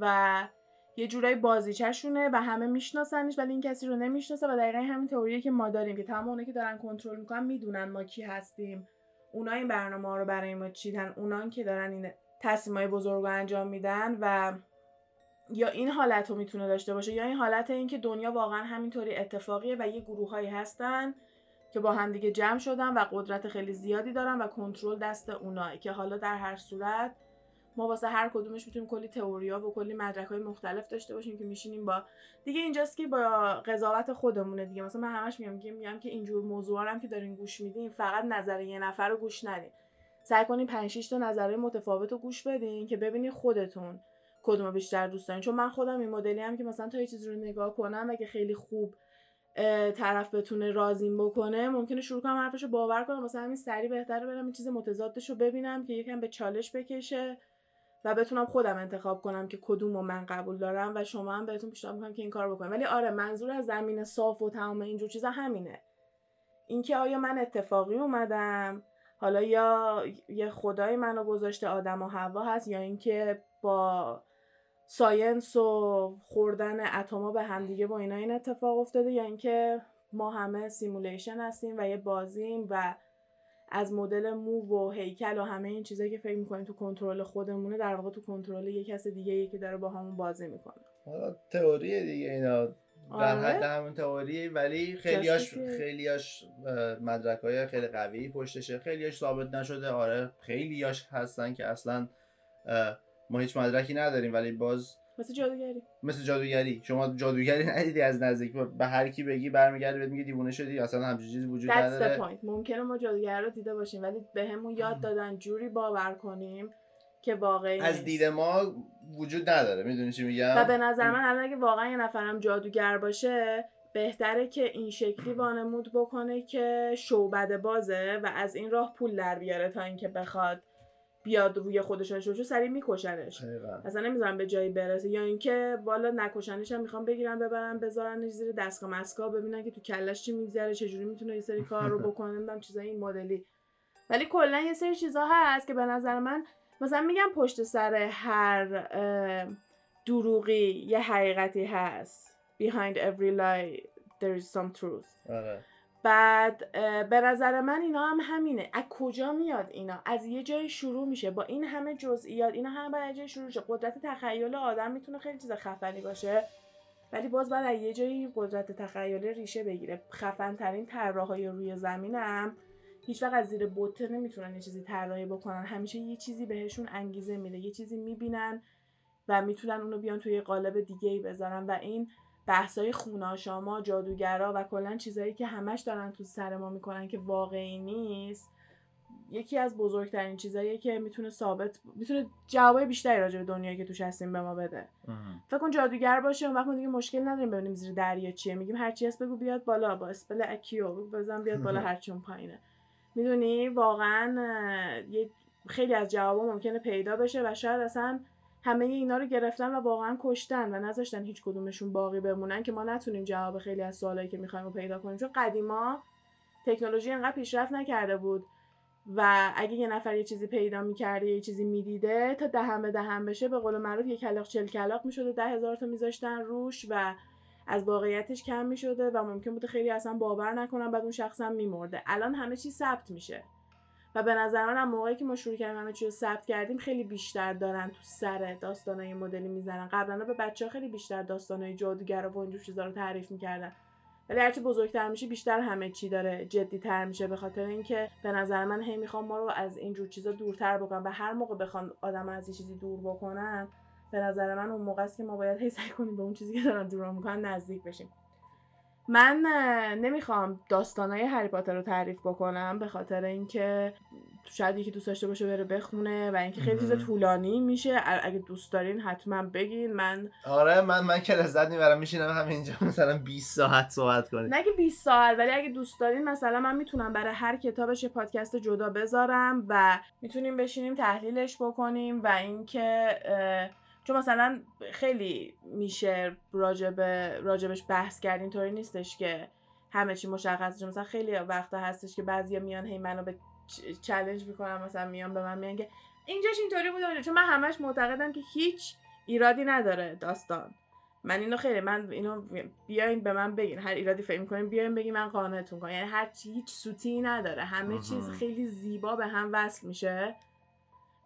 و یه جورایی بازیچهشونه و همه میشناسنش ولی این کسی رو نمی‌شناسه و دقیقا همین تئوریه که ما داریم که تمام اونایی که دارن کنترل می‌کنن می‌دونن ما کی هستیم. اونا این برنامه ها رو برای ما چیدن اونان که دارن این تصمیم های بزرگ رو انجام میدن و یا این حالت رو می‌تونه داشته باشه یا این حالت این که دنیا واقعا همینطوری اتفاقیه و یه گروه هستن که با همدیگه جمع شدن و قدرت خیلی زیادی دارن و کنترل دست اوناه که حالا در هر صورت ما واسه هر کدومش می‌تونیم کلی تئوریا و کلی مدرک های مختلف داشته باشیم که میشینیم با دیگه اینجاست که با قضاوت خودمونه دیگه. مثلا من همش میگم که میگم که اینجور موضوعا هم که دارین گوش میدین فقط نظر یه نفر رو گوش ندین. سعی کنین 5 6 تا نظرهای متفاوت رو گوش بدین که ببینید خودتون کدوم بیشتر دوست دارین. چون من خودم این مدلی هم که مثلا تا یه چیزی رو نگاه کنم اگه خیلی خوب طرف بتونه رازیم بکنه ممکنه شروع کنم حرفشو باور کنم مثلا همین سری بهتره برم این چیز متضادش رو ببینم که یکم به چالش بکشه و بتونم خودم انتخاب کنم که کدوم رو من قبول دارم و شما هم بهتون پیشنهاد می‌کنم که این کار بکنم ولی آره منظور از زمین صاف و تمام اینجور چیزا همینه. اینکه آیا من اتفاقی اومدم؟ حالا یا یه خدای منو گذاشته آدم و هوا هست یا اینکه با ساینس و خوردن اتما به همدیگه با اینا این اتفاق افتاده یا اینکه ما همه simulation هستیم و یه بازیم و از مدل مو و هیکل و همه این چیزایی که فکر می‌کنیم تو کنترل خودمونه در واقع تو کنترل یه کس دیگه که داره با همون بازی می‌کنه. حالا تئوری دیگه اینا. در آره. حد همون تئوری ولی خیلیاش خیلیاش مدرک های خیلی قوی پشتشه. خیلیاش ثابت نشده. آره خیلیاش هستن که اصلا ما هیچ مدرکی نداریم ولی باز مثل جادوگری. مثل جادوگری. شما جادوگری ندیدی از نزدیک. به هر کی بگی برمیگرده بهت میگه دیوونه شدی اصلا همچین چیزی وجود That's the نداره point. ممکنه ما جادوگر رو دیده باشیم ولی بهمون یاد دادن جوری باور کنیم که واقعی از نیست. دید ما وجود نداره. می‌دونی چی میگم؟ و به نظر من الان اگه واقعا یه نفرم جادوگر باشه بهتره که این شکلی وانمود بکنه که شعبده بازه و از این راه پول در بیاره تا اینکه بخواد بیاد روی خودشون شو سریع میکشنش. اصلا نمی‌ذارم به جایی برسه. یا اینکه والا نکشنش هم می‌خوام بگیرن ببرن بذارنش زیر دستگاه مسکا ببینن که تو کلش چی میگذره چجوری می‌تونه یه سری کار رو بکنه نمی‌دونم چیزای این مدلی. ولی کلا یه سری چیزا هست که به نظر من مثلا میگم پشت سر هر دروغی یه حقیقتی هست. Behind every lie there is some truth. آره. بعد به نظر من اینا هم همینه. از کجا میاد اینا؟ از یه جای شروع میشه. با این همه جزئیات اینا همه باید جای شروع شه قدرت تخیل آدم می‌تونه خیلی چیز خفنی باشه ولی باز باید از یه جایی قدرت تخیل ریشه بگیره. خفن ترین طراحای روی زمینم. هیچ وقت از زیر بوته نمی‌تونن یه چیزی طراحی بکنن. همیشه یه چیزی بهشون انگیزه میده. یه چیزی می‌بینن و می‌تونن اونو بیان توی قالب دیگه ای بذارن. و این بحثای خوناشاما جادوگرا و کلا چیزایی که همش دارن تو سر ما می‌کنن که واقعی نیست یکی از بزرگترین چیزاییه که می‌تونه ثابت می‌تونه جوابای بیشتری راجع به دنیایی که توش هستیم به ما بده. فکر کن جادوگر باشه اون وقت دیگه مشکل نداریم ببینیم زیر دریا چیه. میگیم هر چی هست بگو بیاد بالا با اسپل اکیو بزن بیاد بالا هرچی اون پایینه. می‌دونی؟ واقعا یه خیلی از جوابا ممکنه پیدا بشه و شاید اصلا همه اینا رو گرفتن و واقعا کشتن و نذاشتن هیچ کدومشون باقی بمونن که ما نتونیم جواب خیلی از سوالایی که می‌خوایم رو پیدا کنیم. چون قدیما تکنولوژی انقدر پیشرفت نکرده بود و اگه یه نفر یه چیزی پیدا می‌کرده یه چیزی می‌دیده تا دهن به دهن بشه به قول معروف یه کلاق چل کلاق می‌شده ده هزار تا میذاشتن روش و از واقعیتش کم می‌شده و ممکن بوده خیلی اصلا باور نکنن بعد اون شخص هم میمرده. الان همه چی ثبت میشه. و به نظر من هم موقعی که ما شروع کردیم همه چی رو ثبت کردیم خیلی بیشتر دارن تو سر داستانای مدلی می‌زنن. قبلا به بچه ها خیلی بیشتر داستانای جادوگر و اینجور چیزا رو تعریف می‌کردن. ولی هرچی بزرگتر میشه بیشتر همه چی داره جدی تر میشه به خاطر اینکه به نظر من هی می‌خوام ما رو از اینجور چیزا دورتر بکنم و هر موقع بخوان آدم از یه چیزی دور بکنن به نظر من اون موقع است که ما باید هی سعی کنیم به اون چیزی که دارن دور می‌کنن نزدیک بشیم. من نمی‌خوام داستانای هری پاتر رو تعریف بکنم به خاطر اینکه شاید یکی دوست داشته باشه بره بخونه و اینکه خیلی چیز. طولانی میشه. اگه دوست دارین حتما بگین. من آره من من که لذت می‌برم. میشینم همینجا مثلا 20 ساعت صحبت کنیم. نه که 20 سال ولی اگه دوست دارین مثلا من می‌تونم برای هر کتابش یه پادکست جدا بذارم و می‌تونیم بشینیم تحلیلش بکنیم و اینکه چون مثلا خیلی میشه راجب راجبش بحث کرد اینطوری نیستش که همه چی مشخص مثلا خیلی وقتا هستش که بعضیا میان هی منو به چالش می‌کنن مثلا میان به من میگن که اینجاش اینطوری بود چون من همش معتقدم که هیچ ایرادی نداره داستان. من اینو خیلی من اینو بیاین به من بگین. هر ایرادی فکر می‌کنین بیاین بگین من قانعتون کنم. یعنی هر چی هیچ سوتی نداره. همه. چیز خیلی زیبا به هم وصل میشه.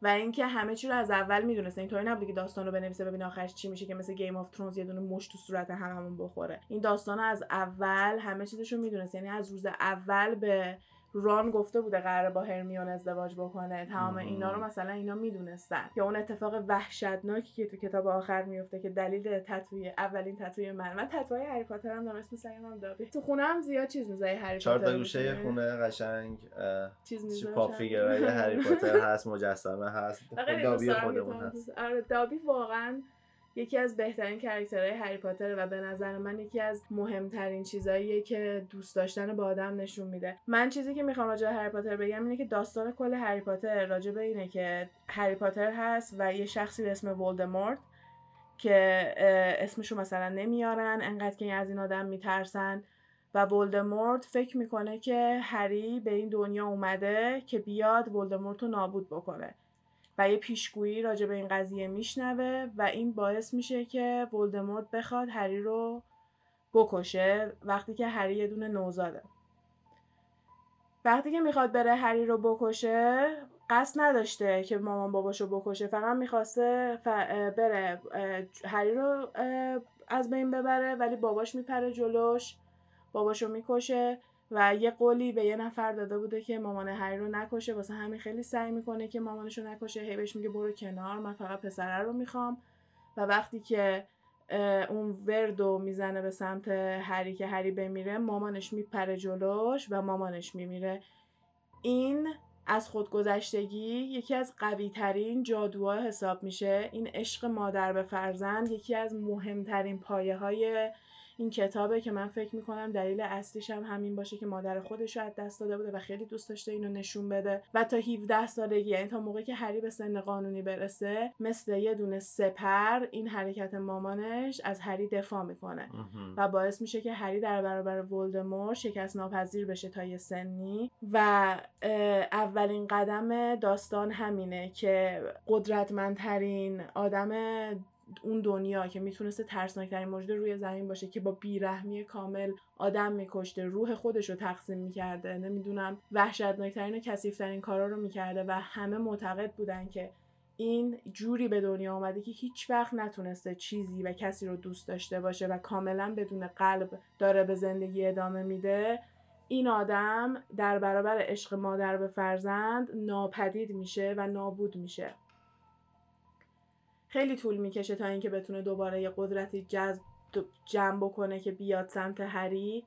و اینکه همه چی رو از اول می‌دونسته اینطوری نبوده که داستان رو بنویسه ببین آخرش چی میشه که مثل گیم آف ترونز یه دونه مشت تو صورت هممون بخوره. این داستان از اول همه چیزش رو می‌دونست. یعنی از روز اول به ران گفته بوده قراره با هرمیون ازدواج بکنه. تمام. اینا رو مثلا اینا می‌دونستن. یا اون اتفاق وحشتناکی که تو کتاب آخر میفته که دلیل تتوی اولین تتوی من. من تتوی هری پاتر هم دارم اسم هم دابی تو خونه هم زیاد چیز می‌زنی هری چهار پاتر تا رو گوشه؟ خونه قشنگ چیز چی می‌ذاری پاپ هری پاتر هست مجسمه هست دابی خودمون هست. آره دابی واقعا یکی از بهترین کرکترهای هری پاتر و به نظر من یکی از مهمترین چیزاییه که دوست داشتن با آدم نشون میده. من چیزی که می‌خوام راجع به هری پاتر بگم اینه که داستان کل هری پاتر راجع به اینه که هری پاتر هست و یه شخصی به اسم ولدمورت که اسمشو مثلا نمیارن انقدر که از این آدم میترسن و ولدمورت فکر می‌کنه که هری به این دنیا اومده که بیاد ولدمورت رو نابود بکنه. یه پیشگویی راجع به این قضیه میشنوه و این باعث میشه که ولدمورت بخواد هری رو بکشه وقتی که هری یه دونه نوزاده. وقتی که می‌خواد بره هری رو بکشه قصد نداشته که مامان باباشو بکشه. فقط می‌خواسته ف... بره هری رو از بین ببره ولی باباش میپره جلوش. باباشو می‌کشه. و یه قولی به یه نفر داده بوده که مامان هری رو نکشه. واسه همین خیلی سعی می‌کنه که مامانشو نکشه. هی بهش میگه برو کنار من فقط پسره رو می‌خوام. و وقتی که اون وردو می‌زنه به سمت هری که هری بمیره مامانش میپره جلوش و مامانش میمیره. این از خودگذشتگی یکی از قوی ترین جادوها حساب میشه. این عشق مادر به فرزند یکی از مهمترین پایه های این کتابه که من فکر می‌کنم دلیل اصلیش هم همین باشه که مادر خودش رو از دست داده بوده و خیلی دوست داشته اینو نشون بده. و تا 17 سالگی یعنی تا موقعی که هری به سن قانونی برسه مثل یه دونه سپر این حرکت مامانش از هری دفاع می‌کنه. و باعث میشه که هری در برابر ولدمور شکست ناپذیر بشه تا یه سنی. و اولین قدم داستان همینه که قدرتمندترین آدم اون دنیا که می‌تونسته ترسناکترین موجود روی زمین باشه که با بیرحمی کامل آدم میکشته روح خودش رو تقسیم می‌کرده نمی‌دونم وحشتناکترین و کسیفترین کارا رو می‌کرده و همه معتقد بودن که این جوری به دنیا آمده که هیچ وقت نتونسته چیزی و کسی رو دوست داشته باشه و کاملا بدون قلب داره به زندگی ادامه میده. این آدم در برابر عشق مادر به فرزند ناپدید میشه و نابود میشه. خیلی طول می‌کشه تا اینکه بتونه دوباره یه قدرتی جذب جمع بکنه که بیاد سمت هری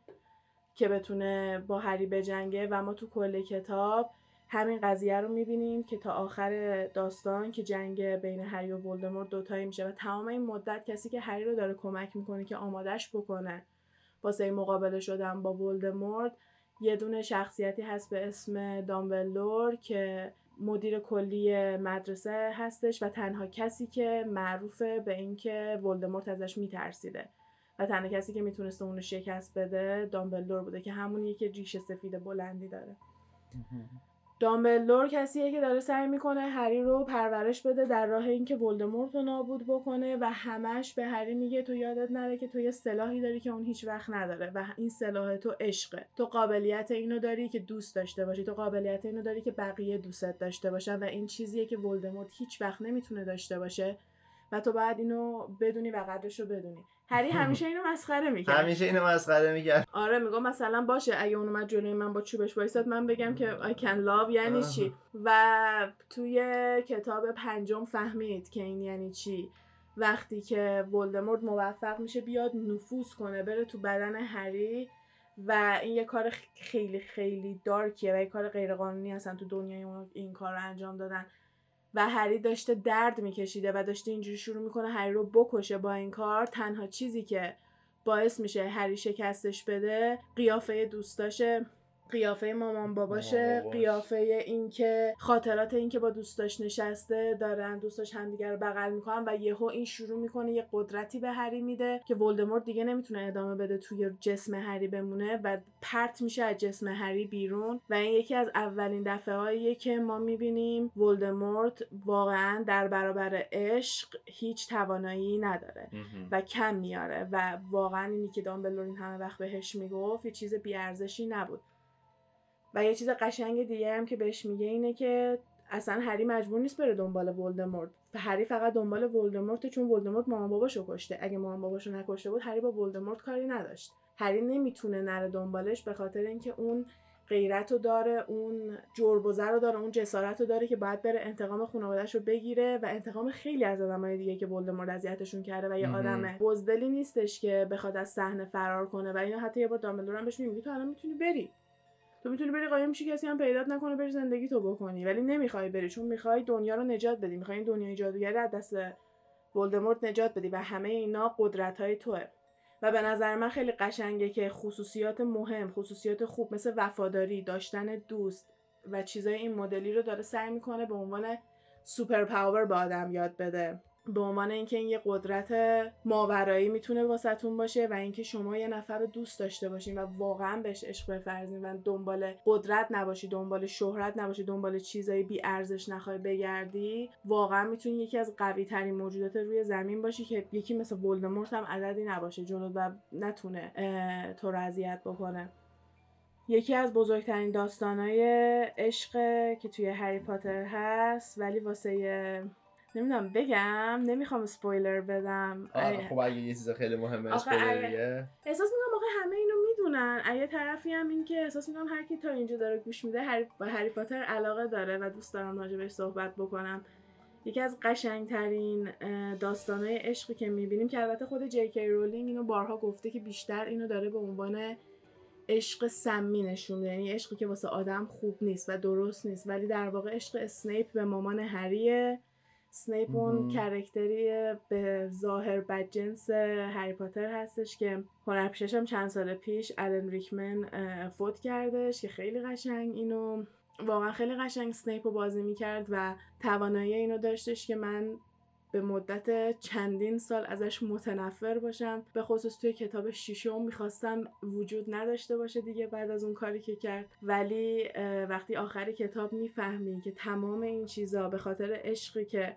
که بتونه با هری بجنگه. و ما تو کل کتاب همین قضیه رو می‌بینیم که تا آخر داستان که جنگ بین هری و ولدمورت دوتایی میشه و تمام این مدت کسی که هری رو داره کمک می‌کنه که آمادش بکنه. واسه مقابله شدن با ولدمورت یه دونه شخصیتی هست به اسم دامبلور که مدیر کلی مدرسه هستش و تنها کسی که معروفه به اینکه ولدمورت ازش میترسیده. و تنها کسی که می‌تونسته اونو شکست بده دامبلدور بوده که همونیه که ریش سفید بلندی داره. دامبلدور کسیه که داره سعی می‌کنه هری رو پرورش بده در راه اینکه ولدمورت رو نابود بکنه و همش به هری میگه تو یادت نره که تو یه سلاحی داری که اون هیچ وقت نداره و این سلاح تو عشقه. تو قابلیت اینو داری که دوست داشته باشی. تو قابلیت اینو داری که بقیه دوستت داشته باشن و این چیزیه که ولدمورت هیچ وقت نمی‌تونه داشته باشه. و تو باید اینو بدونی و قدرش رو بدونی. هری همیشه اینو مسخره می‌کرد. همیشه اینو مسخره می‌کرد. آره میگم مثلا باشه اگه اون اومد جلوی من با چوبش وایساد من بگم که I can love یعنی چی؟ و توی کتاب پنجم فهمید که این یعنی چی. وقتی که ولدمورت موفق میشه بیاد نفوذ کنه بره تو بدن هری و این یه کار خیلی خیلی دارکیه و یه کار غیرقانونی هستن تو دنیای اون این کار رو انجام دادن. و هری داشته درد میکشیده و داشته اینجوری شروع می‌کنه هری رو بکشه با این کار تنها چیزی که باعث میشه هری شکستش بده قیافه دوستاشه قیافه مامان باباشه قیافه اینکه خاطرات اینکه با دوستاش نشسته دارن دوستاش همدیگه رو بغل می‌کنن و یهو این شروع می‌کنه یه قدرتی به هری میده که ولدمورت دیگه نمی‌تونه ادامه بده توی جسم هری بمونه و پرت میشه از جسم هری بیرون و این یکی از اولین دفعه هاییه که ما می‌بینیم ولدمورت واقعا در برابر عشق هیچ توانایی نداره و کم میاره و واقعا اینی که دامبلور این همه وقت بهش می‌گفت یه چیز بیارزشی نبود. و یه چیز قشنگ دیگه هم که بهش میگه اینه که اصلا هری مجبور نیست بره دنبال ولدمورت. و هری فقط دنبال ولدمورت چون ولدمورت مامان باباشو کشته. اگه مامان باباشو نکشته بود هری با ولدمورت کاری نداشت. هری نمی‌تونه نره دنبالش به خاطر اینکه اون غیرت رو داره اون جربوزه رو داره اون جسارت رو داره که باید بره انتقام خانوادهش رو بگیره و انتقام خیلی از آدمای دیگه که ولدمورت اذیتشون کرده و یه آدم بزدلی نیستش که بخواد از صحنه فرار کنه و اینو حتی یه بار دامبلور هم بهش میگه تو الان می‌تونی بری. تو می‌تونی بری قایم شی کسی هم پیدات نکنه بری زندگی تو بکنی. ولی نمی‌خوای بری چون می‌خوای دنیا رو نجات بدی. می‌خوای این دنیای جادوگری از دست ولدمورت نجات بدی و همه اینا قدرت های توه. و به نظر من خیلی قشنگه که خصوصیات مهم خصوصیات خوب مثل وفاداری داشتن دوست و چیزای این مدلی رو داره سعی می‌کنه به عنوان super power به آدم یاد بده. به عنوان اینکه این یه قدرت ماورایی می‌تونه واسهتون باشه و اینکه شما یه نفر رو دوست داشته باشین و واقعا بهش عشق بورزین و دنبال قدرت نباشی دنبال شهرت نباشی دنبال چیزایی بی ارزش نخوای بگردی واقعا می‌تونی یکی از قوی ترین موجودات روی زمین باشی که یکی مثل ولدمورت هم عددی نباشه جلو و نتونه تو رو اذیت بکنه. یکی از بزرگترین داستانهای عشق که توی هری پاتر هست ولی واسه نمی‌دونم بگم نمی‌خوام سپویلر بدم. خب اگه یه چیز خیلی مهمه اسپویلریه احساس می‌کنم واقعا همه اینو می‌دونن. اگه طرفی هم این که احساس می‌کنم هر کی تا اینجا داره گوش میده هری با هری پاتر علاقه داره و دوست دارم راجبش صحبت بکنم. یکی از قشنگترین داستانهای عشقی که می‌بینیم که البته خود جی کی رولینگ اینو بارها گفته که بیشتر اینو داره به عنوان عشق سمی نشون یعنی عشقی که واسه آدم خوب نیست و درست نیست. ولی در واقع عشق اسنیپ به مامان هریه. سنیپ اون character ی به ظاهر بدجنس هری پاتر هستش که هنرپیشش هم چند سال پیش الن ریکمن فوت کردش که خیلی قشنگ اینو واقعا خیلی قشنگ سنیپ رو بازی می‌کرد و توانایی اینو داشتش که من به مدت چندین سال ازش متنفر باشم. به خصوص توی کتاب شیشم می‌خواستم وجود نداشته باشه دیگه بعد از اون کاری که کرد. ولی وقتی آخری کتاب می‌فهمی که تمام این چیزا به خاطر عشقی که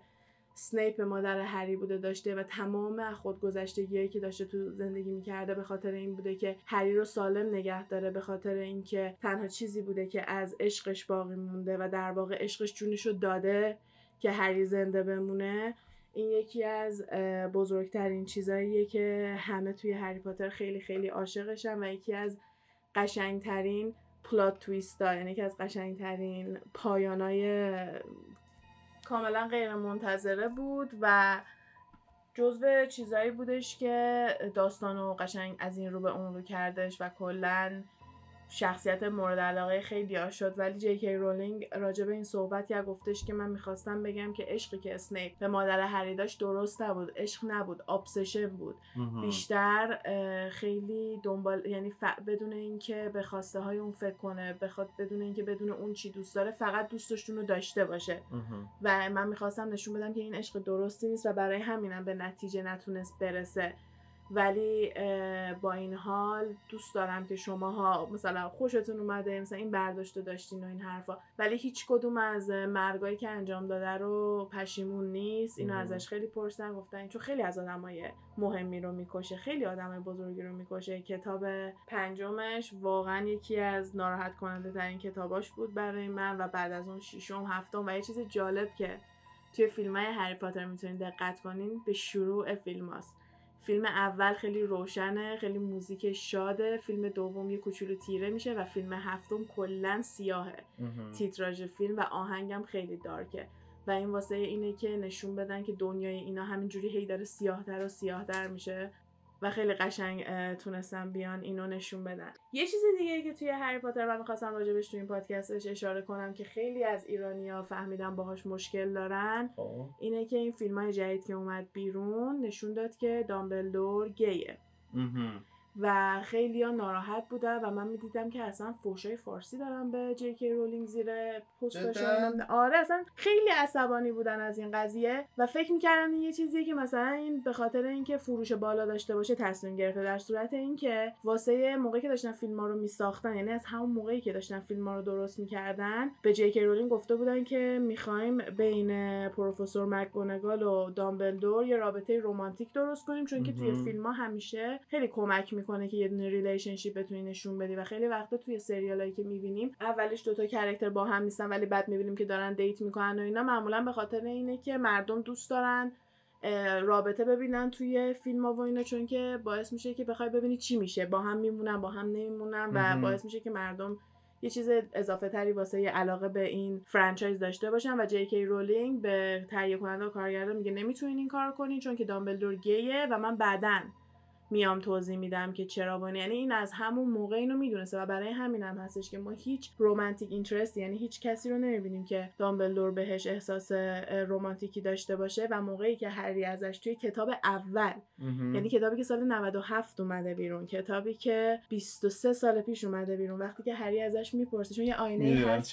سنیپ مادر هری بوده داشته و تمام خودگذشتگیایی که داشته تو زندگی می‌کرده به خاطر این بوده که هری رو سالم نگه داره به خاطر اینکه تنها چیزی بوده که از عشقش باقی مونده و در واقع عشقش جونش رو داده که هری زنده بمونه این یکی از بزرگترین چیزاییه که همه توی هری پاتر خیلی خیلی عاشقشن و یکی از قشنگترین plot twist ها یعنی یکی از قشنگترین پایانای کاملا غیر منتظره بود و جزو چیزایی بودش که داستان و قشنگ از این رو به اون رو کردش و کلا شخصیت مورد علاقه خیلی ها شد. ولی جی کی رولینگ راجع به این صحبت کرد گفتش که من می‌خواستم بگم که عشقی که اسنیپ به مادر هری داشت درست نبود عشق نبود obsession بود. بیشتر خیلی دنبال یعنی ف... بدون اینکه به خواسته های اون فکر کنه بخواد بدون اینکه بدون اون چی دوست داره فقط دوستشون رو داشته باشه. و من می‌خواستم نشون بدم که این عشق درستی نیست و برای همینم به نتیجه نتونست برسه. ولی با این حال دوست دارم که شماها مثلا خوشتون اومده مثلا این برداشت داشتین و این حرفا. ولی هیچ کدوم از مرگایی که انجام داده رو پشیمون نیست. اینو ازش خیلی پرسن گفتن چون خیلی از آدمای مهمی رو می‌کشه خیلی آدم بزرگی رو می‌کشه. کتاب پنجمش واقعا یکی از ناراحت کننده ترین کتاباش بود برای من و بعد از اون ششم هفتم و یه چیز جالب که توی فیلم های هری پاتر می‌تونید دقت کنین به شروع فیلم هاست. فیلم اول خیلی روشنه خیلی موزیک شاده فیلم دوم یه کوچولو تیره میشه و فیلم هفتم کلا سیاهه. تیتراژ فیلم و آهنگم خیلی دارکه. و این واسه اینه که نشون بدن که دنیای اینا همینجوری هی داره سیاهتر و سیاهتر میشه. و خیلی قشنگ تونستم بیان اینو نشون بدن. یه چیز دیگه که توی هری پاتر من می‌خواستم راجبش توی این پادکستش اشاره کنم که خیلی از ایرانیا فهمیدن باهاش مشکل دارن خب. اینه که این فیلم های جدید که اومد بیرون نشون داد که دامبلدور گیه. و خیلی ها ناراحت بودن و من می‌دیدم که اصلا فوشای فارسی دارم به جی کی رولینگ زیر پستاشون آره اصلا خیلی عصبانی بودن از این قضیه و فکر می‌کردن یه چیزیه که مثلا این به خاطر اینکه فروش بالا داشته باشه تصمیم گرفته در صورت اینکه واسه موقعی که داشتن فیلم ها رو میساختن یعنی از همون موقعی که داشتن فیلم ها رو درست می‌کردن به جی کی رولینگ گفته بودن که می‌خوایم بین پروفسور مکگونگال و دامبلدور یه رابطه رمانتیک درست کنیم چون که توی فیلم ها همیشه خیلی کمک می‌کنه که یه دونه relationship بتونی نشون بدی. و خیلی وقتا توی سریالایی که می‌بینیم اولش دوتا character با هم نیستن ولی بعد می‌بینیم که دارن date می‌کنن و اینا. معمولا به خاطر اینه که مردم دوست دارن رابطه ببینن توی فیلم ها و اینا. چون که باعث میشه که بخوای ببینی چی میشه. با هم میمونن با هم نمیمونن و باعث میشه که مردم یه چیز اضافه تری واسه یه علاقه به این franchise داشته باشن. و جی کی رولینگ به تهیه کننده و کارگردان میگه نمی‌تونین این کار کنین چون که دامبلدور گیه و من بعدن میام توضیح میدم که چرا بانی یعنی این از همون موقع اینو می‌دونسته و برای همین هم هستش که ما هیچ romantic interest یعنی هیچ کسی رو نمی‌بینیم که دامبلدور بهش احساس رومانتیکی داشته باشه و موقعی که هری ازش توی کتاب اول یعنی کتابی که سال 97 اومده بیرون کتابی که 23 سال پیش اومده بیرون وقتی که هری ازش می‌پرسه چون یه آینه هست.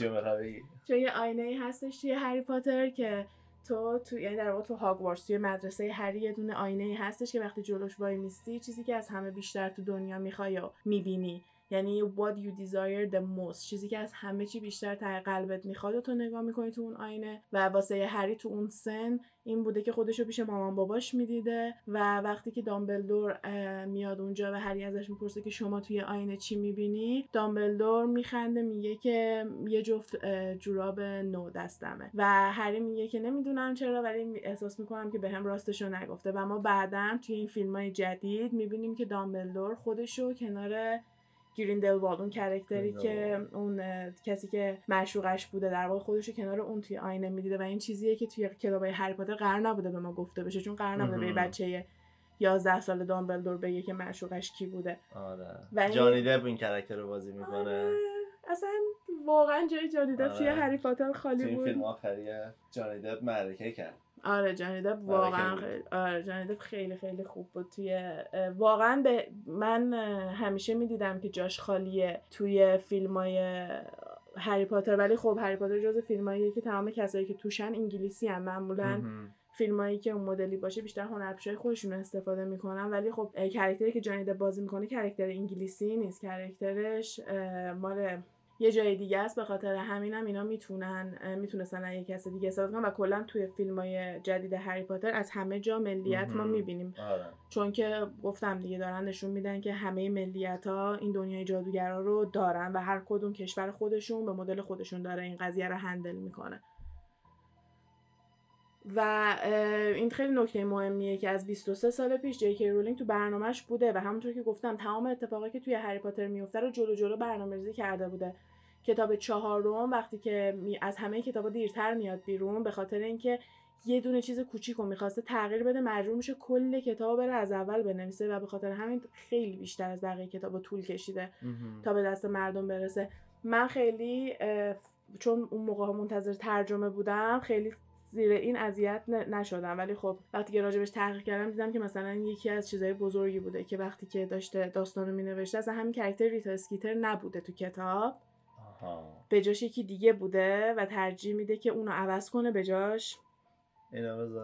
چون یه آینه هستش توی هری پاتر که تو تو یعنی در واقع تو هاگوارتس توی مدرسه هری یه دونه آینه هستش که وقتی جلوش وای میستی چیزی که از همه بیشتر تو دنیا می‌خوای یا می‌بینی. یعنی what you desire the most. چیزی که از همه چی بیشتر ته قلبت می‌خواد و تو نگاه می‌کنی تو اون آینه و واسه هری تو اون سن این بوده که خودشو پیش مامان باباش می‌دیده و وقتی که دامبلدور میاد اونجا و هری ازش می‌پرسه که شما توی آینه چی می‌بینی؟ دامبلدور میخنده میگه که یه جفت جوراب نو دستمه و هری میگه که نمی‌دونم چرا ولی احساس می‌کنم که به راستشو نگفته و ما بعدا توی این فیلم های جدید می‌بینیم که دامبلدور خودشو کنار گریندلوالد اون کرکتری که اون کسی که معشوقش بوده در واقع خودشو کنار اون توی آینه می‌دیده و این چیزیه که توی کتابای هری پاتر قرار نبوده به ما گفته بشه چون قرار نبوده به بچه 11 سال دامبلدور بگه که معشوقش کی بوده. آره. و جانی دپ این کرکتر رو بازی می‌کنه. آره. اصلا واقعا جای جانی دپ توی هری پاتر خالی بود. فیلم آخری جانی دپ معرکه کرد. آره جانیدب واقعا خیلی آره جانیدب خیلی خیلی خوب بود. توی واقعا به من همیشه می‌دیدم که جاش خالیه. توی فیلم های هری پاتر. ولی خب هری پاتر جز فیلمایی که تمام کسایی که توشن انگلیسی هم معمولا فیلمایی که اون مدلی باشه بیشتر هنرپیشای خودشون استفاده می‌کنن. ولی خب character ی که جانی دپ بازی می‌کنه character انگلیسی نیست. character ش مال یه جای دیگه است به خاطر همینم اینا می‌تونن می‌تونستن یه کس دیگه استفاده کنن و کلا توی فیلم های جدید هری پاتر از همه جا ملیت ما می‌بینیم. آره. چون که گفتم دیگه دارن نشون میدن که همه ملیت ها این دنیای جادوگرا رو دارن و هر کدوم کشور خودشون به مدل خودشون داره این قضیه رو handle می‌کنه. و این خیلی نکته مهمیه که از 23 سال پیش جی رولینگ تو برنامهش بوده و همونطور که گفتم تمام اتفاقی که توی هری پاتر میفته رو جلو جلو برنامه‌ریزی کرده بوده. کتاب چهارم وقتی که از همه کتابا دیرتر میاد بیرون به خاطر اینکه یه دونه چیز کوچیک رو می‌خواسته تغییر بده مجبور میشه کل کتاب بره از اول بنویسه و به خاطر همین خیلی بیشتر از بقیه کتاب طول کشیده تا به دست مردم برسه. من خیلی چون اون موقع منتظر ترجمه بودم خیلی زیر این اذیت نشدم. ولی خب وقتی که راجبش تحقیق کردم دیدم که مثلا یکی از چیزهای بزرگی بوده که وقتی که داشته داستانو می نوشته اصلا همین character ریتا اسکیتر نبوده تو کتاب. به جاش یکی دیگه بوده و ترجیح میده که اونو عوض کنه به جاش.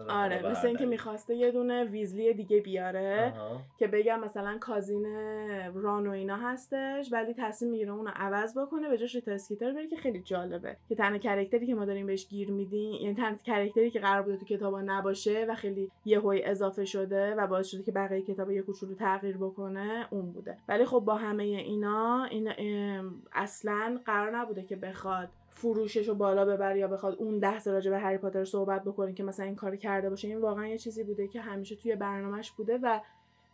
آره مثل اینکه می‌خواسته یه دونه ویزلی دیگه بیاره که بگم مثلا cousin ران و اینا هستش ولی تصمیم می‌گیره اونو عوض بکنه به جاش ریتا اسکیتر بره که خیلی جالبه. که تنها character ی که ما داریم بهش گیر میدیم یعنی تنها character ی که قرار بوده تو کتابا نباشه و خیلی یهوی اضافه شده و باعث شده که بقیه کتاب یه کوچولو تغییر بکنه اون بوده. ولی خب با همه اینا این اصلا قرار نبوده که بخواد فروشش رو بالا ببره یا بخواد اون ده راجع به هری پاتر صحبت بکنه که مثلا این کار کرده باشه این واقعا یه چیزی بوده که همیشه توی برنامهش بوده و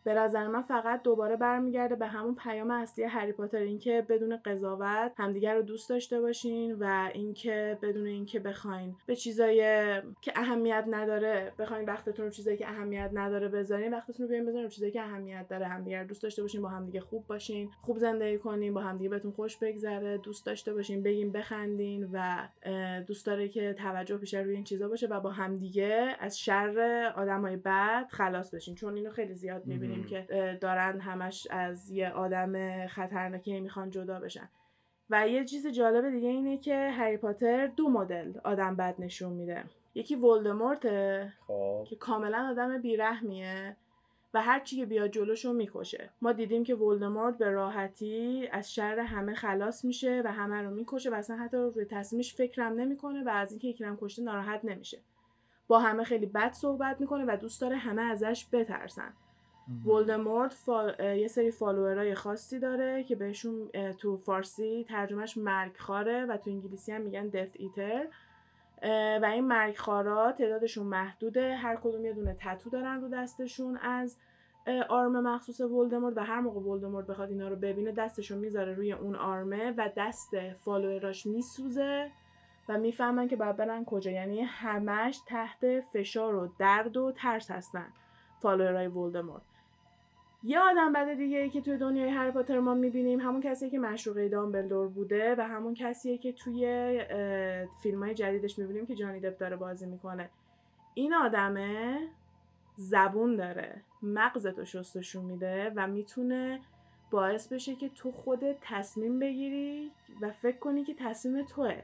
به نظر من فقط دوباره برمیگرده به همون پیام اصلی هری پاتر اینکه بدون قضاوت همدیگر رو دوست داشته باشین و اینکه بدون اینکه بخواین به چیزای که اهمیت نداره بخواین وقتتون رو چیزایی که اهمیت نداره بذارین وقتتون رو بیاین بذارین چیزایی که اهمیت داره. همدیگر دوست داشته باشین با همدیگه خوب باشین خوب زندگی کنین با همدیگه بهتون خوش بگذره دوست داشته باشین بگین بخندین و دوست داره که توجه بیشتر روی این چیزا باشه و با همدیگه از شر آدمای بد خلاص بشین. چون اینو خیلی زیاد می‌بینیم. که دارن همش از یه آدم خطرناکی می‌خوان جدا بشن. و یه چیز جالب دیگه اینه که هری پاتر دو مدل آدم بد نشون میده. یکی ولدمورته خب. که کاملا آدم بیرحمیه و هر چی که بیاد جلوشو می‌کشه. ما دیدیم که ولدمورت به راحتی از شر همه خلاص میشه و همه رو می‌کشه و اصلا حتی روی تصمیمش فکرم نمی‌کنه و از اینکه یکی کشته ناراحت نمیشه. با همه خیلی بد صحبت می‌کنه و دوست داره همه ازش بترسن. ولدمورت یه سری فالوورای خاصی داره که بهشون تو فارسی ترجمهش مرگخواره و تو انگلیسی هم میگن دث ایتر و این مرگخوارا تعدادشون محدوده. هر کدوم یه دونه تتو دارن رو دستشون از آرم مخصوص ولدمورت و هر موقع ولدمورت بخواد اینا رو ببینه دستشون می‌ذاره روی اون آرمه و دست فالووراش میسوزه و می‌فهمن که باید برن کجا. یعنی همش تحت فشار و درد و ترس هستن فالوورای ولدمورت. یه آدم بده دیگه ای که توی دنیای هری پاتر ما می‌بینیم همون کسیه که مشروقه دامبلدور بوده و همون کسیه که توی فیلم های جدیدش می‌بینیم که جانی دپ داره بازی می‌کنه. این آدمه زبون داره مغزتو شستشون میده و می‌تونه باعث بشه که تو خودت تصمیم بگیری و فکر کنی که تصمیم توه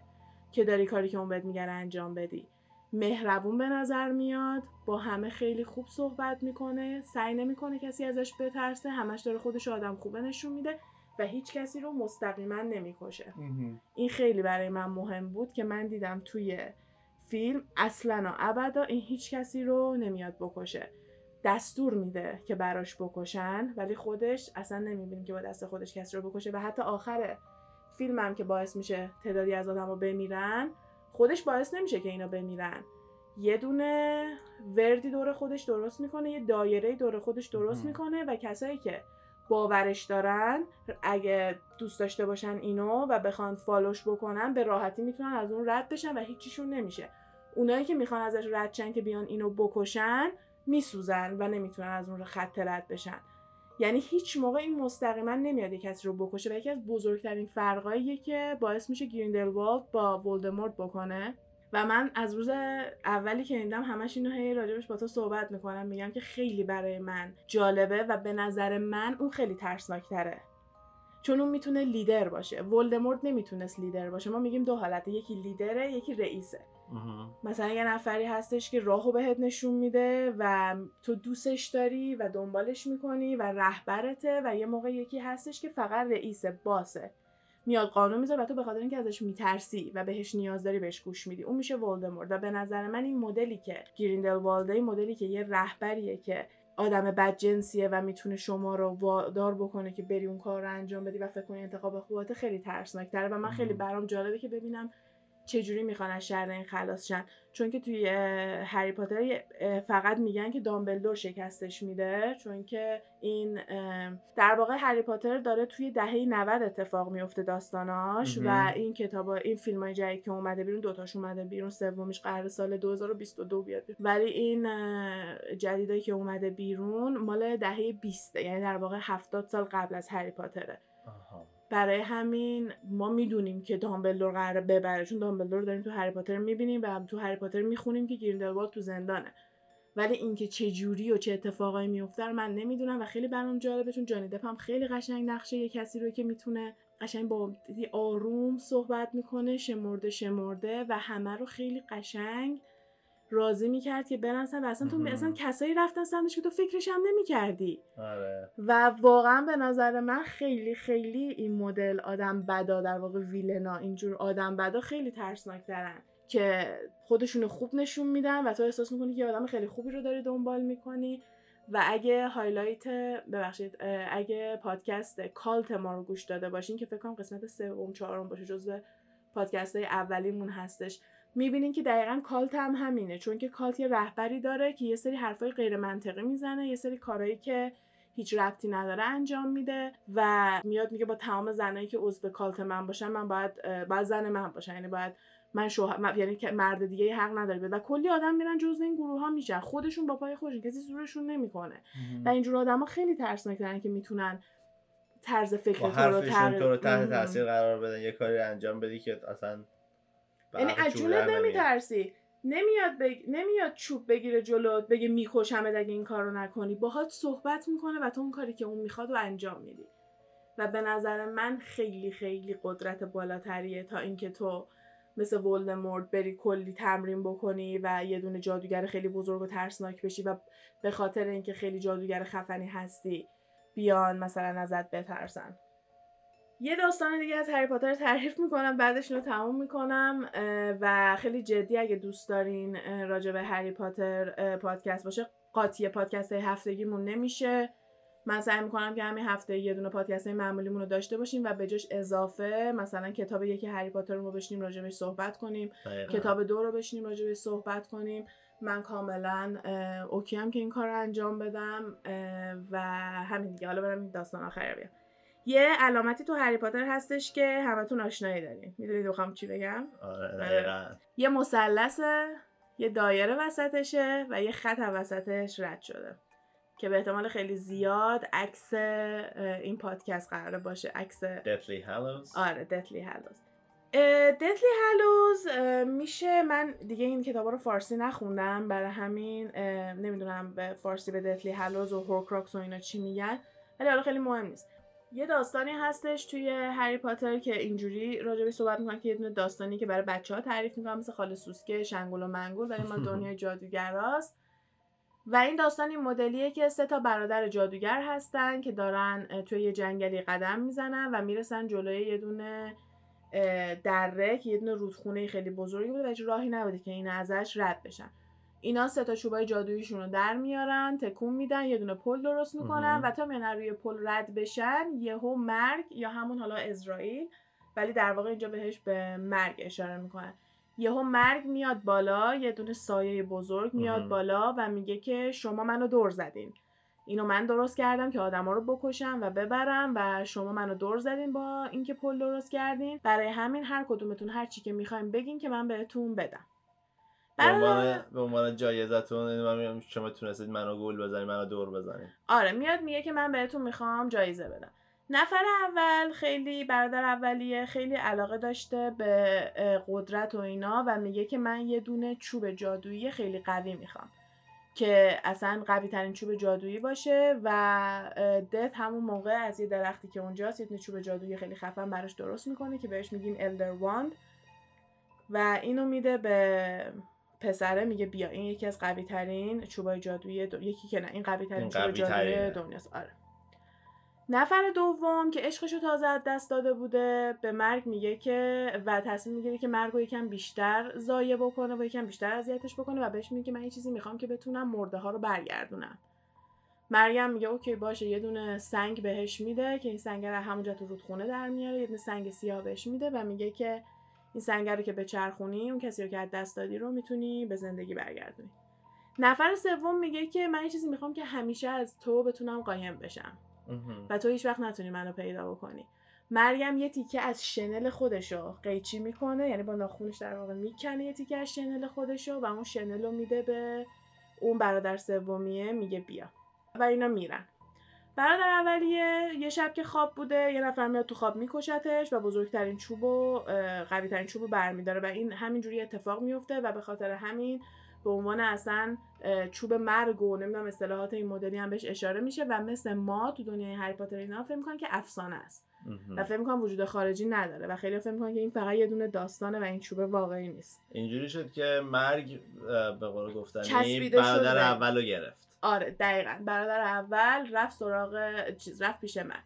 که داری کاری که اون بهت میگن انجام بدی. مهربون به نظر میاد با همه خیلی خوب صحبت می‌کنه سعی نمی‌کنه کسی ازش بترسه همش داره خودش آدم خوبه نشون میده و هیچ کسی رو مستقیما نمی‌کشه. این خیلی برای من مهم بود که من دیدم توی فیلم اصلا و ابدا این هیچ کسی رو نمیاد بکشه. دستور میده که براش بکشن ولی خودش اصلا نمی‌بینیم که با دست خودش کسی رو بکشه و حتی آخر فیلمم که باعث میشه تعدادی از آدم رو بمیرن خودش باعث نمیشه که اینا بمیرن. یه دونه وردی دور خودش درست می‌کنه یه دایره دور خودش درست می‌کنه و کسایی که باورش دارن اگه دوست داشته باشن اینو و بخوان فالوش بکنن به راحتی می‌تونن از اون رد بشن و هیچیشون نمیشه. اونایی که می‌خوان ازش رد شن که بیان اینو بکشن میسوزن و نمی‌تونن از اون خط رد بشن. یعنی هیچ موقع این مستقیما نمیاد یه کسی رو بکشه و یکی از بزرگترین فرقاییه که باعث میشه گریندلوالد با ولدمورت بکنه. و من از روز اولی که دیدم همش اینو هی راجبش با تو صحبت می‌کنم میگم که خیلی برای من جالبه و به نظر من اون خیلی ترسناکتره. چون اون می‌تونه لیدر باشه. ولدمورت نمی‌تونست لیدر باشه. ما میگیم دو حالته یکی لیدره یکی رئیسه. مثلا یه نفری هستش که راهو بهت نشون میده و تو دوستش داری و دنبالش می‌کنی و رهبرته و یه موقع یکی هستش که فقط رئیس باسه. میاد قانون می‌ذاره و تو به خاطر اینکه ازش میترسی و بهش نیاز داری بهش گوش میدی. اون میشه ولدمورت و به نظر من این مدلی که گریندل والده مدلی که یه رهبریه که آدم بدجنسیه و می‌تونه شما رو وادار بکنه که بری اون کار رو انجام بدی و فکر کنی انتخاب خوبت خیلی ترسناکتره و من خیلی برام جالبه که ببینم چجوری می‌خوان از شر این خلاص شن؟ چون که توی هری پاتر فقط میگن که دامبلدور شکستش میده چون که این در واقع هری پاتر داره توی دهه 90 اتفاق میفته داستاناش و این کتاب این فیلم های جدید که اومده بیرون دوتاش اومده بیرون سومیش قرار سال 2022 بیاد ولی این جدیدایی که اومده بیرون مال دهه 20 یعنی در واقع 70 سال قبل از هری پاتره. برای همین ما می‌دونیم که دامبلدور قراره ببره چون دامبلدور داریم تو هری پاتر می‌بینیم و تو هری پاتر می‌خونیم که گریندلوالد تو زندانه. ولی اینکه چه جوری و چه اتفاقایی میفته من نمی‌دونم و خیلی برام جالبه چون جانی دپ هم خیلی قشنگ نقشه یه کسی رو که می‌تونه قشنگ با آروم صحبت می‌کنه شمرده شمرده و همه رو خیلی قشنگ راضی می‌کرد که برن و اصلا تو اصلا کسایی رفتن سمتش که تو فکرش هم نمی‌کردی. آره. و واقعا به نظر من خیلی خیلی این مدل آدم بدا در واقع ویلنا اینجور آدم بدا خیلی ترسناک دارن که خودشون خوب نشون میدن و تو احساس می‌کنی که آدم خیلی خوبی رو داری دنبال می‌کنی. و اگه highlight ببخشید اگه پادکست cult ما رو گوش داده باشین که فکر کنم قسمت سوم چهارم باشه جزو پادکست های اولیمون هستش. می‌بینین که دقیقا cult هم همینه چون که cult یه رهبری داره که یه سری حرفای غیر منطقی می‌زنه یه سری کارهایی که هیچ ربطی نداره انجام میده و میاد میگه با تمام زنایی که عضو cult من باشن من باید باید زن من باشن یعنی باید من شوهر یعنی که مرد دیگه حق نداره. و کلی آدم میرن جزء این گروه ها میشن. خودشون با پای خودشون کسی زورشون نمی‌کنه. و اینجور آدما خیلی ترسناکن که می‌تونن طرز فکر تو رو تحت تاثیر قرار بدن یه کاری انجام بدی که اصلا یعنی از جونت نمیترسی. نمیاد بگ... نمیاد چوب بگیره جلوت بگه میکشمت اگه این کارو نکنی. باهات صحبت می‌کنه و تو اون کاری که اون می‌خواد و انجام میدی. و به نظر من خیلی خیلی قدرت بالاتریه تا اینکه تو مثل ولدمورت بری کلی تمرین بکنی و یه دونه جادوگر خیلی بزرگ و ترسناک بشی و به خاطر اینکه خیلی جادوگر خفنی هستی بیان مثلا ازت بترسن. یه داستان دیگه از هری پاتر تعریف می‌کنم بعدش رو تموم می‌کنم و خیلی جدی اگه دوست دارین راجع به هری پاتر پادکست باشه قاطی پادکست های هفتگیمون نمیشه. من سعی می‌کنم که همین هفته یه دونه پادکست معمولیمون رو داشته باشیم و به جاش اضافه مثلا کتاب یکی هری پاتر رو بشینیم راجع صحبت کنیم کتاب دو رو بشینیم راجع صحبت کنیم. من کاملا اوکی هم که این کار رو انجام بدم و همین دیگه. حالا برم این داستان آخر بیام یه علامتی تو هری پاتر هستش که همتون آشنایی دارین. می‌دونید بخوام چی بگم؟ آره یه مثلث یه دایره وسطشه و یه خط وسطش رد شده که به احتمال خیلی زیاد عکس این پادکست قراره باشه عکس Deathly Hallows آره Deathly Hallows Deathly Hallows میشه من دیگه این کتاب رو فارسی نخوندم. برای همین نمی‌دونم به فارسی به Deathly Hallows و Horcrux و اینا چی میگن. ولی حالا خیلی مهم نیست. یه داستانی هستش توی هری پاتر که اینجوری راجبش صحبت می‌کنن که یه دونه داستانی که برای بچه ها تعریف می‌کنن مثل خاله سوسکه شنگول و منگول ولی مال دنیای جادوگراست. و این داستان این مدلیه که سه تا برادر جادوگر هستن که دارن توی یه جنگلی قدم می‌زنن و می‌رسن جلوی یه دونه دره که یه دونه رودخونه خیلی بزرگی بوده و هیچ راهی نبوده که این ازش رد بشن. اینا سه تا چوبای جادوییشون رو در میارن تکون میدن یه دونه پل درست می‌کنن و تا میان روی پل رد بشن یهو مرگ یا همون حالا اسرائیل ولی در واقع اینجا بهش به مرگ اشاره می‌کنن. یهو مرگ میاد بالا یه دونه سایه بزرگ میاد بالا و میگه که شما منو دور زدین. اینو من درست کردم که آدما رو بکشم و ببرم و شما منو دور زدین با اینکه پل درست کردین. برای همین هر کدومتون هر چی که می‌خوایم بگین که من بهتون بدم. به عنوان به عنوان جایزتون شما تونستید منو گل بزنید منو دور بزنید. آره میاد میگه که من بهتون می‌خوام جایزه بدم. نفر اول خیلی برادر اولیه خیلی علاقه داشته به قدرت و اینا و میگه که من یه دونه چوب جادویی خیلی قوی می‌خوام. که اصلا قوی ترین چوب جادویی باشه و دت همون موقع از یه درختی که اونجاست یه چوب جادویی خیلی خفن براش درست می‌کنه که بهش میگیم الدر واند و اینو میده به پسره میگه بیا این یکی از قوی ترین چوبای جادویی دو... یکی که نه این قوی ترین چوب جادویی دنیاست. آره. نفر دوم که عشقشو تازه از دست داده بوده به مرگ میگه که و تصمیم می‌گیره که مرگ رو یکم بیشتر ضایع بکنه و یکم بیشتر اذیتش بکنه و بهش میگه من یه چیزی می‌خوام که بتونم مرده ها رو برگردونم. مریم میگه اوکی باشه یه دونه سنگ بهش میده که این سنگ رو همونجا تو رودخونه در میاره یه دونه سنگ سیاه بهش میده و میگه که این سنگ رو که به چرخونی اون کسی رو که از دست دادی رو می‌تونی به زندگی برگردونی. نفر سوم میگه که من یه چیزی می‌خوام که همیشه از تو بتونم قایم بشم. و تو هیچ وقت نتونی منو پیدا بکنی. مریم یه تیکه از شنل خودشو قیچی می‌کنه یعنی با ناخونش در واقع می‌کنه یه تیکه از شنل خودشو و اون شنل رو میده به اون برادر سومیه میگه بیا. و اینا میرن. برادر اولیه یه شب که خواب بوده یه نفر میاد تو خواب میکشتش و بزرگترین چوب و قوی ترین چوب رو برمیداره و این همینجوری اتفاق میفته و به خاطر همین به عنوان اصلا چوب مرگ و نمی‌دونم اصطلاحات این مدلی هم بهش اشاره میشه و مثل ما تو دنیای هری پاتر اینا فکر می‌کنن که افسانه است. و فکر می‌کنن وجود خارجی نداره و خیلی فکر می‌کنن که این فقط یه دونه داستانه و این چوب واقعی نیست. اینجوری شد که مرگ به قول گفتن برادر اولو گرفت. آره دقیقا. برادر اول رفت سراغ چیز رفت پیش من.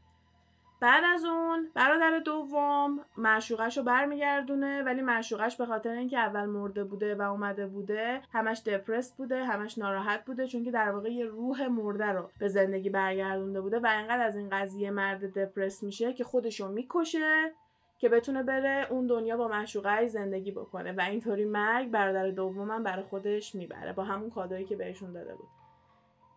بعد از اون برادر دوم معشوقش رو برمیگردونه ولی معشوقش به خاطر اینکه اول مرده بوده و اومده بوده همش دپرس بوده همش ناراحت بوده چون که در واقع یه روح مرده رو به زندگی برگردونده بوده و انقدر از این قضیه مرد دپرس میشه که خودشو می‌کشه که بتونه بره اون دنیا با معشوقه زندگی بکنه. و اینطوری مرگ برادر دومم برای خودش می‌بره با همون کادایی که بهشون داده بود.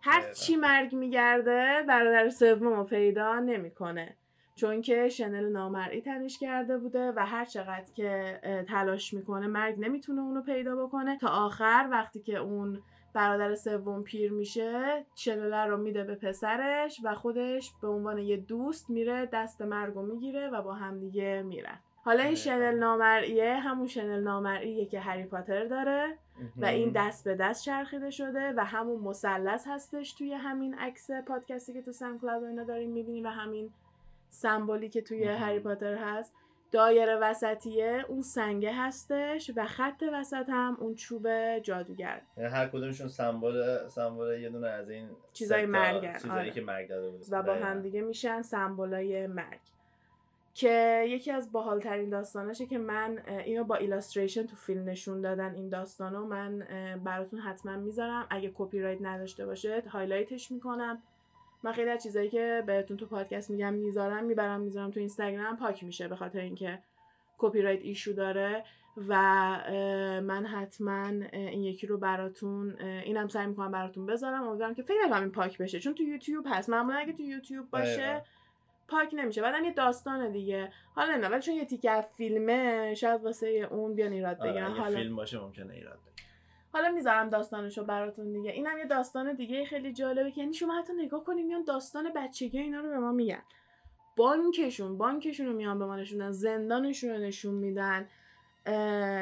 هر چی مرگ میگرده برادر سوم رو پیدا نمی‌کنه. چون که شنل نامرئی تنش کرده بوده و هر چقدر که تلاش می‌کنه مرگ نمی‌تونه اونو پیدا بکنه. تا آخر وقتی که اون برادر سوم پیر میشه شنل رو میده به پسرش و خودش به عنوان یه دوست میره دست مرگ رو می‌گیره و با همدیگه میرن. حالا این شنل نامرئیه همون شنل نامرئیه که هری پاتر داره. و این دست به دست چرخیده شده و همون مثلث هستش توی همین عکس پادکستی که تو سم کلاود اینا داریم می‌بینیم و همین سمبولی که توی هری پاتر هست. دایره وسطیه اون سنگه هستش و خط وسط هم اون چوب جادوگر. یعنی هر کدومشون سمبل سمبل یه دونه از این چیزای مرگ چیزایی آره. که مرگ داده بود. و با هم دیگه میشن symbol ای مرگ. که یکی از باحالترین داستاناشه که من اینو با illustration تو فیلم نشون دادن این داستانو من براتون حتما می‌ذارم. اگه کپی رایت نداشته باشه highlight ش می‌کنم. من خیلی از چیزایی که بهتون تو پادکست میگم می‌ذارم می‌برم می‌ذارم تو اینستاگرام پاک میشه به خاطر اینکه copyright issue داره. و من حتما این یکی رو براتون اینم سعی می‌کنم براتون بذارم. امیدوارم که فکر نکنم این پاک بشه. چون تو یوتیوب هست. معمولا اگه تو یوتیوب باشه پاک نمیشه بعدم یه داستان دیگه. حالا نه ولی چون یه تیکه فیلمه شاید واسه اون بیان ایراد آره، بگیرن. حالا فیلم باشه ممکنه ایراد حالا می‌ذارم داستانشو براتون دیگه. اینم یه داستان دیگه خیلی جالبه که یعنی شما حتی نگاه کنیم میان داستان بچگی اینا رو به ما میگن. بانکشون بانکشون رو میان به ما نشون میدن زندانشون رو نشون میدن.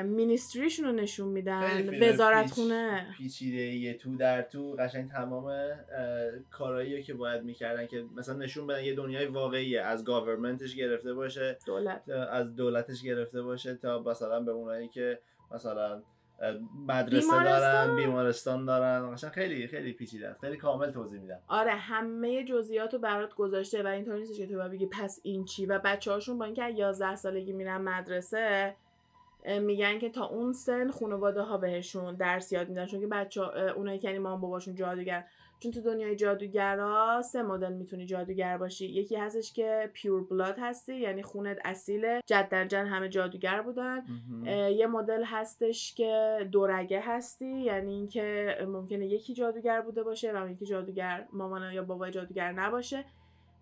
مینیستریشون رو نشون میدن وزارت خونه پیچیده یه تو در تو قشنگ تمام کارهایی که باید می‌کردن که مثلا نشون بدن یه دنیای واقعیه از گاورمنتش گرفته باشه دولت. از دولتش گرفته باشه تا مثلا به اونایی که مثلا مدرسه بیمارستان. دارن بیمارستان دارن قشنگ خیلی خیلی پیچیده است. خیلی کامل توضیح میدن آره همه جزئیات رو برات گذاشته و اینطوری نیستش که تو بگی پس این چی؟ و بچه هاشون با اینکه از 11 سالگی میرن مدرسه میگن که تا اون سن خانواده ها بهشون درس یاد میدن چون که بچه اونایی که یعنی مام باباشون جادوگر چون تو دنیای جادوگرا سه مدل می‌تونی جادوگر باشی. یکی هستش که پیور بلاد هستی یعنی خونت اصیله جد در جن همه جادوگر بودن. یه مدل هستش که دورگه هستی یعنی اینکه ممکنه یکی جادوگر بوده باشه و یکی جادوگر مامان یا بابای جادوگر نباشه.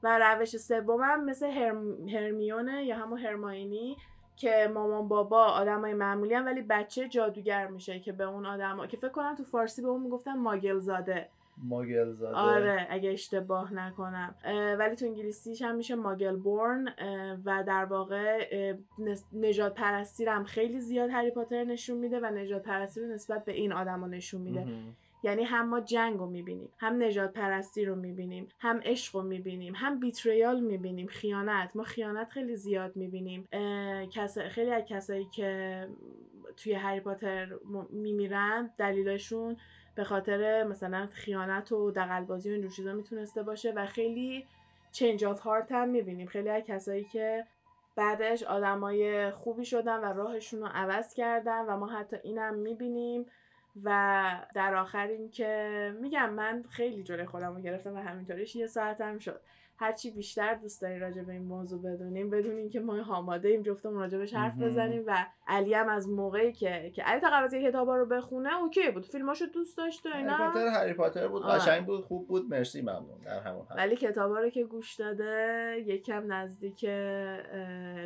و روش سومم مثل هرم... هرمیونه یا همون هرماینی. که مامان بابا آدمای معمولی هم ولی بچه جادوگر میشه که به اون آدم که فکر کنم تو فارسی به اون می‌گفتن ماگل زاده ماگل زاده آره اگه اشتباه نکنم. ولی تو انگلیسیش هم میشه ماگل بورن و در واقع نژاد پرستی هم خیلی زیاد هری پاتر نشون میده و نژاد پرستی رو نسبت به این آدما نشون میده. یعنی هم ما جنگ رو می‌بینیم هم نجات پرستی رو می‌بینیم هم عشق رو می‌بینیم هم بیتریال می‌بینیم. خیانت ما خیانت خیلی زیاد می‌بینیم. خیلی از کسایی که توی هری پاتر میمیرن دلیلشون به خاطر مثلا خیانت و دغل‌بازی و اینجور چیزا می‌تونسته باشه و خیلی change of heart هم می‌بینیم. خیلی از کسایی که بعدش آدمای خوبی شدن و راهشون رو عوض کردن و ما حتی اینم می‌بینیم. و در آخر این که میگم من خیلی جلوی خودم رو گرفتم و همینطوریش یه ساعتم شد. هرچی بیشتر دوست داری راجع به این موضوع بدونیم بدونیم که ما آماده ایم جفتمون راجبش حرف مهم. بزنیم و علی هم از موقعی که که علی تا قبل از اینکه کتابا رو بخونه okay بود. فیلماشو دوست داشت و هری اینا پاتر هری پاتر بود. آره. قشنگ بود. خوب بود. مرسی. ممنون. در همون حد. ولی کتابا رو که گوش داده یکم نزدیک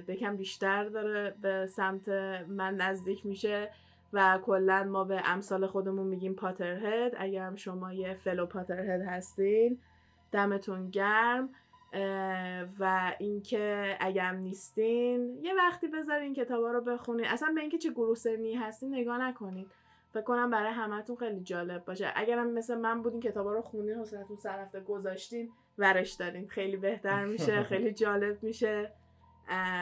بکم بیشتر داره به سمت من نزدیک میشه. و کلا ما به امثال خودمون میگیم پاترهد. اگر هم شما یه فلو پاترهد هستین دمتون گرم. و اینکه اگرم نیستین یه وقتی بذارین کتابا رو بخونین. اصلا به اینکه چه گروه سنی هستین نگاه نکنین. فکر کنم برای همتون خیلی جالب باشه. اگرم مثل من بودین کتابا رو خوندین حوصلتون سر رفته گذاشتین ورش دارین. خیلی بهتر میشه خیلی جالب میشه.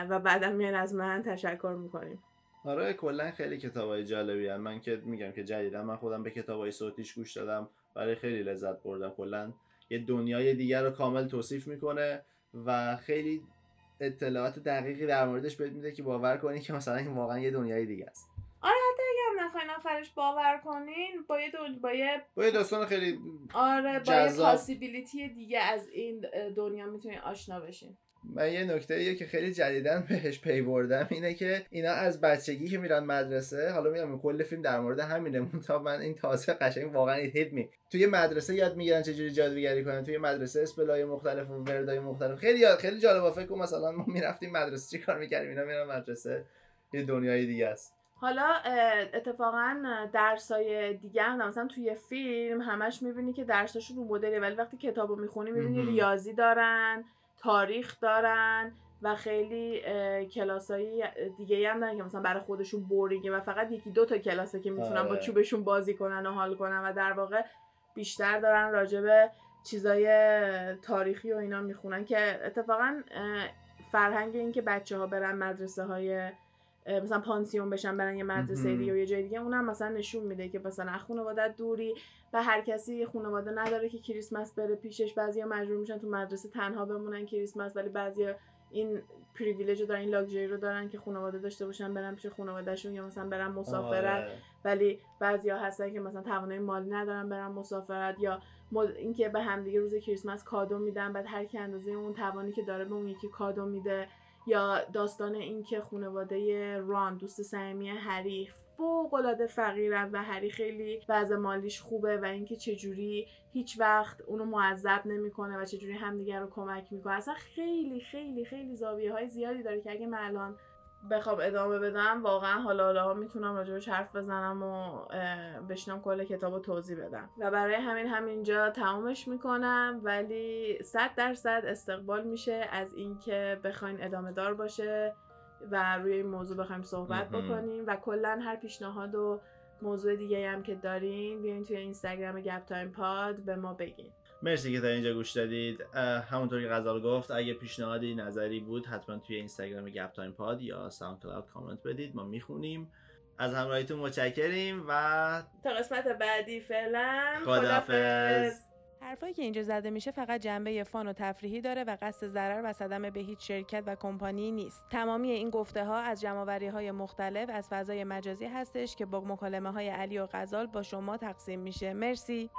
و بعدم میان از من تشکر می‌کنیم. آره کلا خیلی کتابای جالبی هم. من که میگم که جدیدا من خودم به کتابای صوتیش گوش دادم برای خیلی لذت بردم کلا یه دنیای دیگر رو کامل توصیف می‌کنه و خیلی اطلاعات دقیقی در موردش بهت میده که باور کنی که مثلا این واقعا یه دنیای دیگه است اگرم نخواین آخرش باور کنین با یه دون... با یه با یه داستان خیلی آره با یه. پاسیبیلیتی دیگه از این دنیا می‌تونین آشنا بشین من یه نکته که خیلی جدیدن بهش پی بردم اینه که اینا از بچگی که میرن مدرسه حالا میگم کل فیلم در مورد همینه تا من این تازه قشنگ واقعا هیت می توی مدرسه یاد می‌گیرن چجوری جادوگری کنن توی مدرسه اسپلای مختلف و وردای مختلف. خیلی یاد خیلی جالبه. فکر مثلا ما می‌رفتیم مدرسه چی کار می‌کردیم؟ اینا میرن مدرسه. یه دنیای دیگه است. حالا اتفاقا درسای دیگه هم مثلا توی فیلم همش می‌بینی که درساشون رو مدله ولی وقتی کتابو می‌خونی می‌بینی. ریاضی دارن. تاریخ دارن و خیلی کلاسایی دیگه هم دارن که مثلا برای خودشون بورینگه و فقط یکی دو تا کلاسه که می‌تونن با آره. چوبشون بازی کنن و حال کنن و در واقع بیشتر دارن راجع به چیزای تاریخی و اینا می‌خونن که اتفاقا فرهنگ این که بچه ها برن مدرسه های مثلا پانسیون بشن برن یه مدرسه. دیگه و یه جای دیگه اونم مثلا نشون میده که مثلا خانواده دوری و هر کسی خانواده نداره که کریسمس بره پیشش بعضیا مجبور میشن تو مدرسه تنها بمونن کریسمس ولی بعضیا این پریویلیج رو دارن این لاکچری رو دارن که خانواده داشته باشن برن پیش خانوادهشون یا مثلا برن مسافرت آره. ولی بعضیا هستن که مثلا توانای مالی ندارن برن مسافرت یا. اینکه به همدیگه روز کریسمس کادو میدن بعد هر کی اندازه اون توانی که داره به اون یکی کادو میده یا داستان اینکه خانواده ران دوست صمیمی هری فوق العاده فقیرن و هری خیلی وضع مالیش خوبه و اینکه چجوری هیچ وقت اونو معذب نمی‌کنه و چجوری همدیگه رو کمک می‌کنه. اصلا خیلی خیلی خیلی زاویه های زیادی داره که اگه من الان بخوام ادامه بدم واقعا حالا حالا می‌تونم راجبش حرف بزنم و بشینم کل کتاب رو توضیح بدم. و برای همین همینجا تمامش می‌کنم ولی صد درصد استقبال میشه از اینکه بخواین ادامه دار باشه و روی این موضوع بخوایم صحبت. بکنیم. و کلا هر پیشنهاد و موضوع دیگه هم که دارین بیاین توی اینستاگرام گپ تایم پاد به ما بگین. مرسی که تا اینجا گوش دادید همونطور که غزال گفت اگه پیشنهادی نظری بود حتما توی اینستاگرام گپ تایم پاد یا SoundCloud comment بدید ما می‌خونیم از همراهیتون متشکریم و تا قسمت بعدی فعلا خدافظ حرفایی که اینجا زده میشه فقط جنبه فان و تفریحی داره و قصد ضرر و صدمه به هیچ شرکت و کمپانی نیست. تمامی این گفته ها از جمعوری های مختلف از فضای مجازی هستش که با مکالمه های علی و غزال با شما تقسیم میشه. مرسی.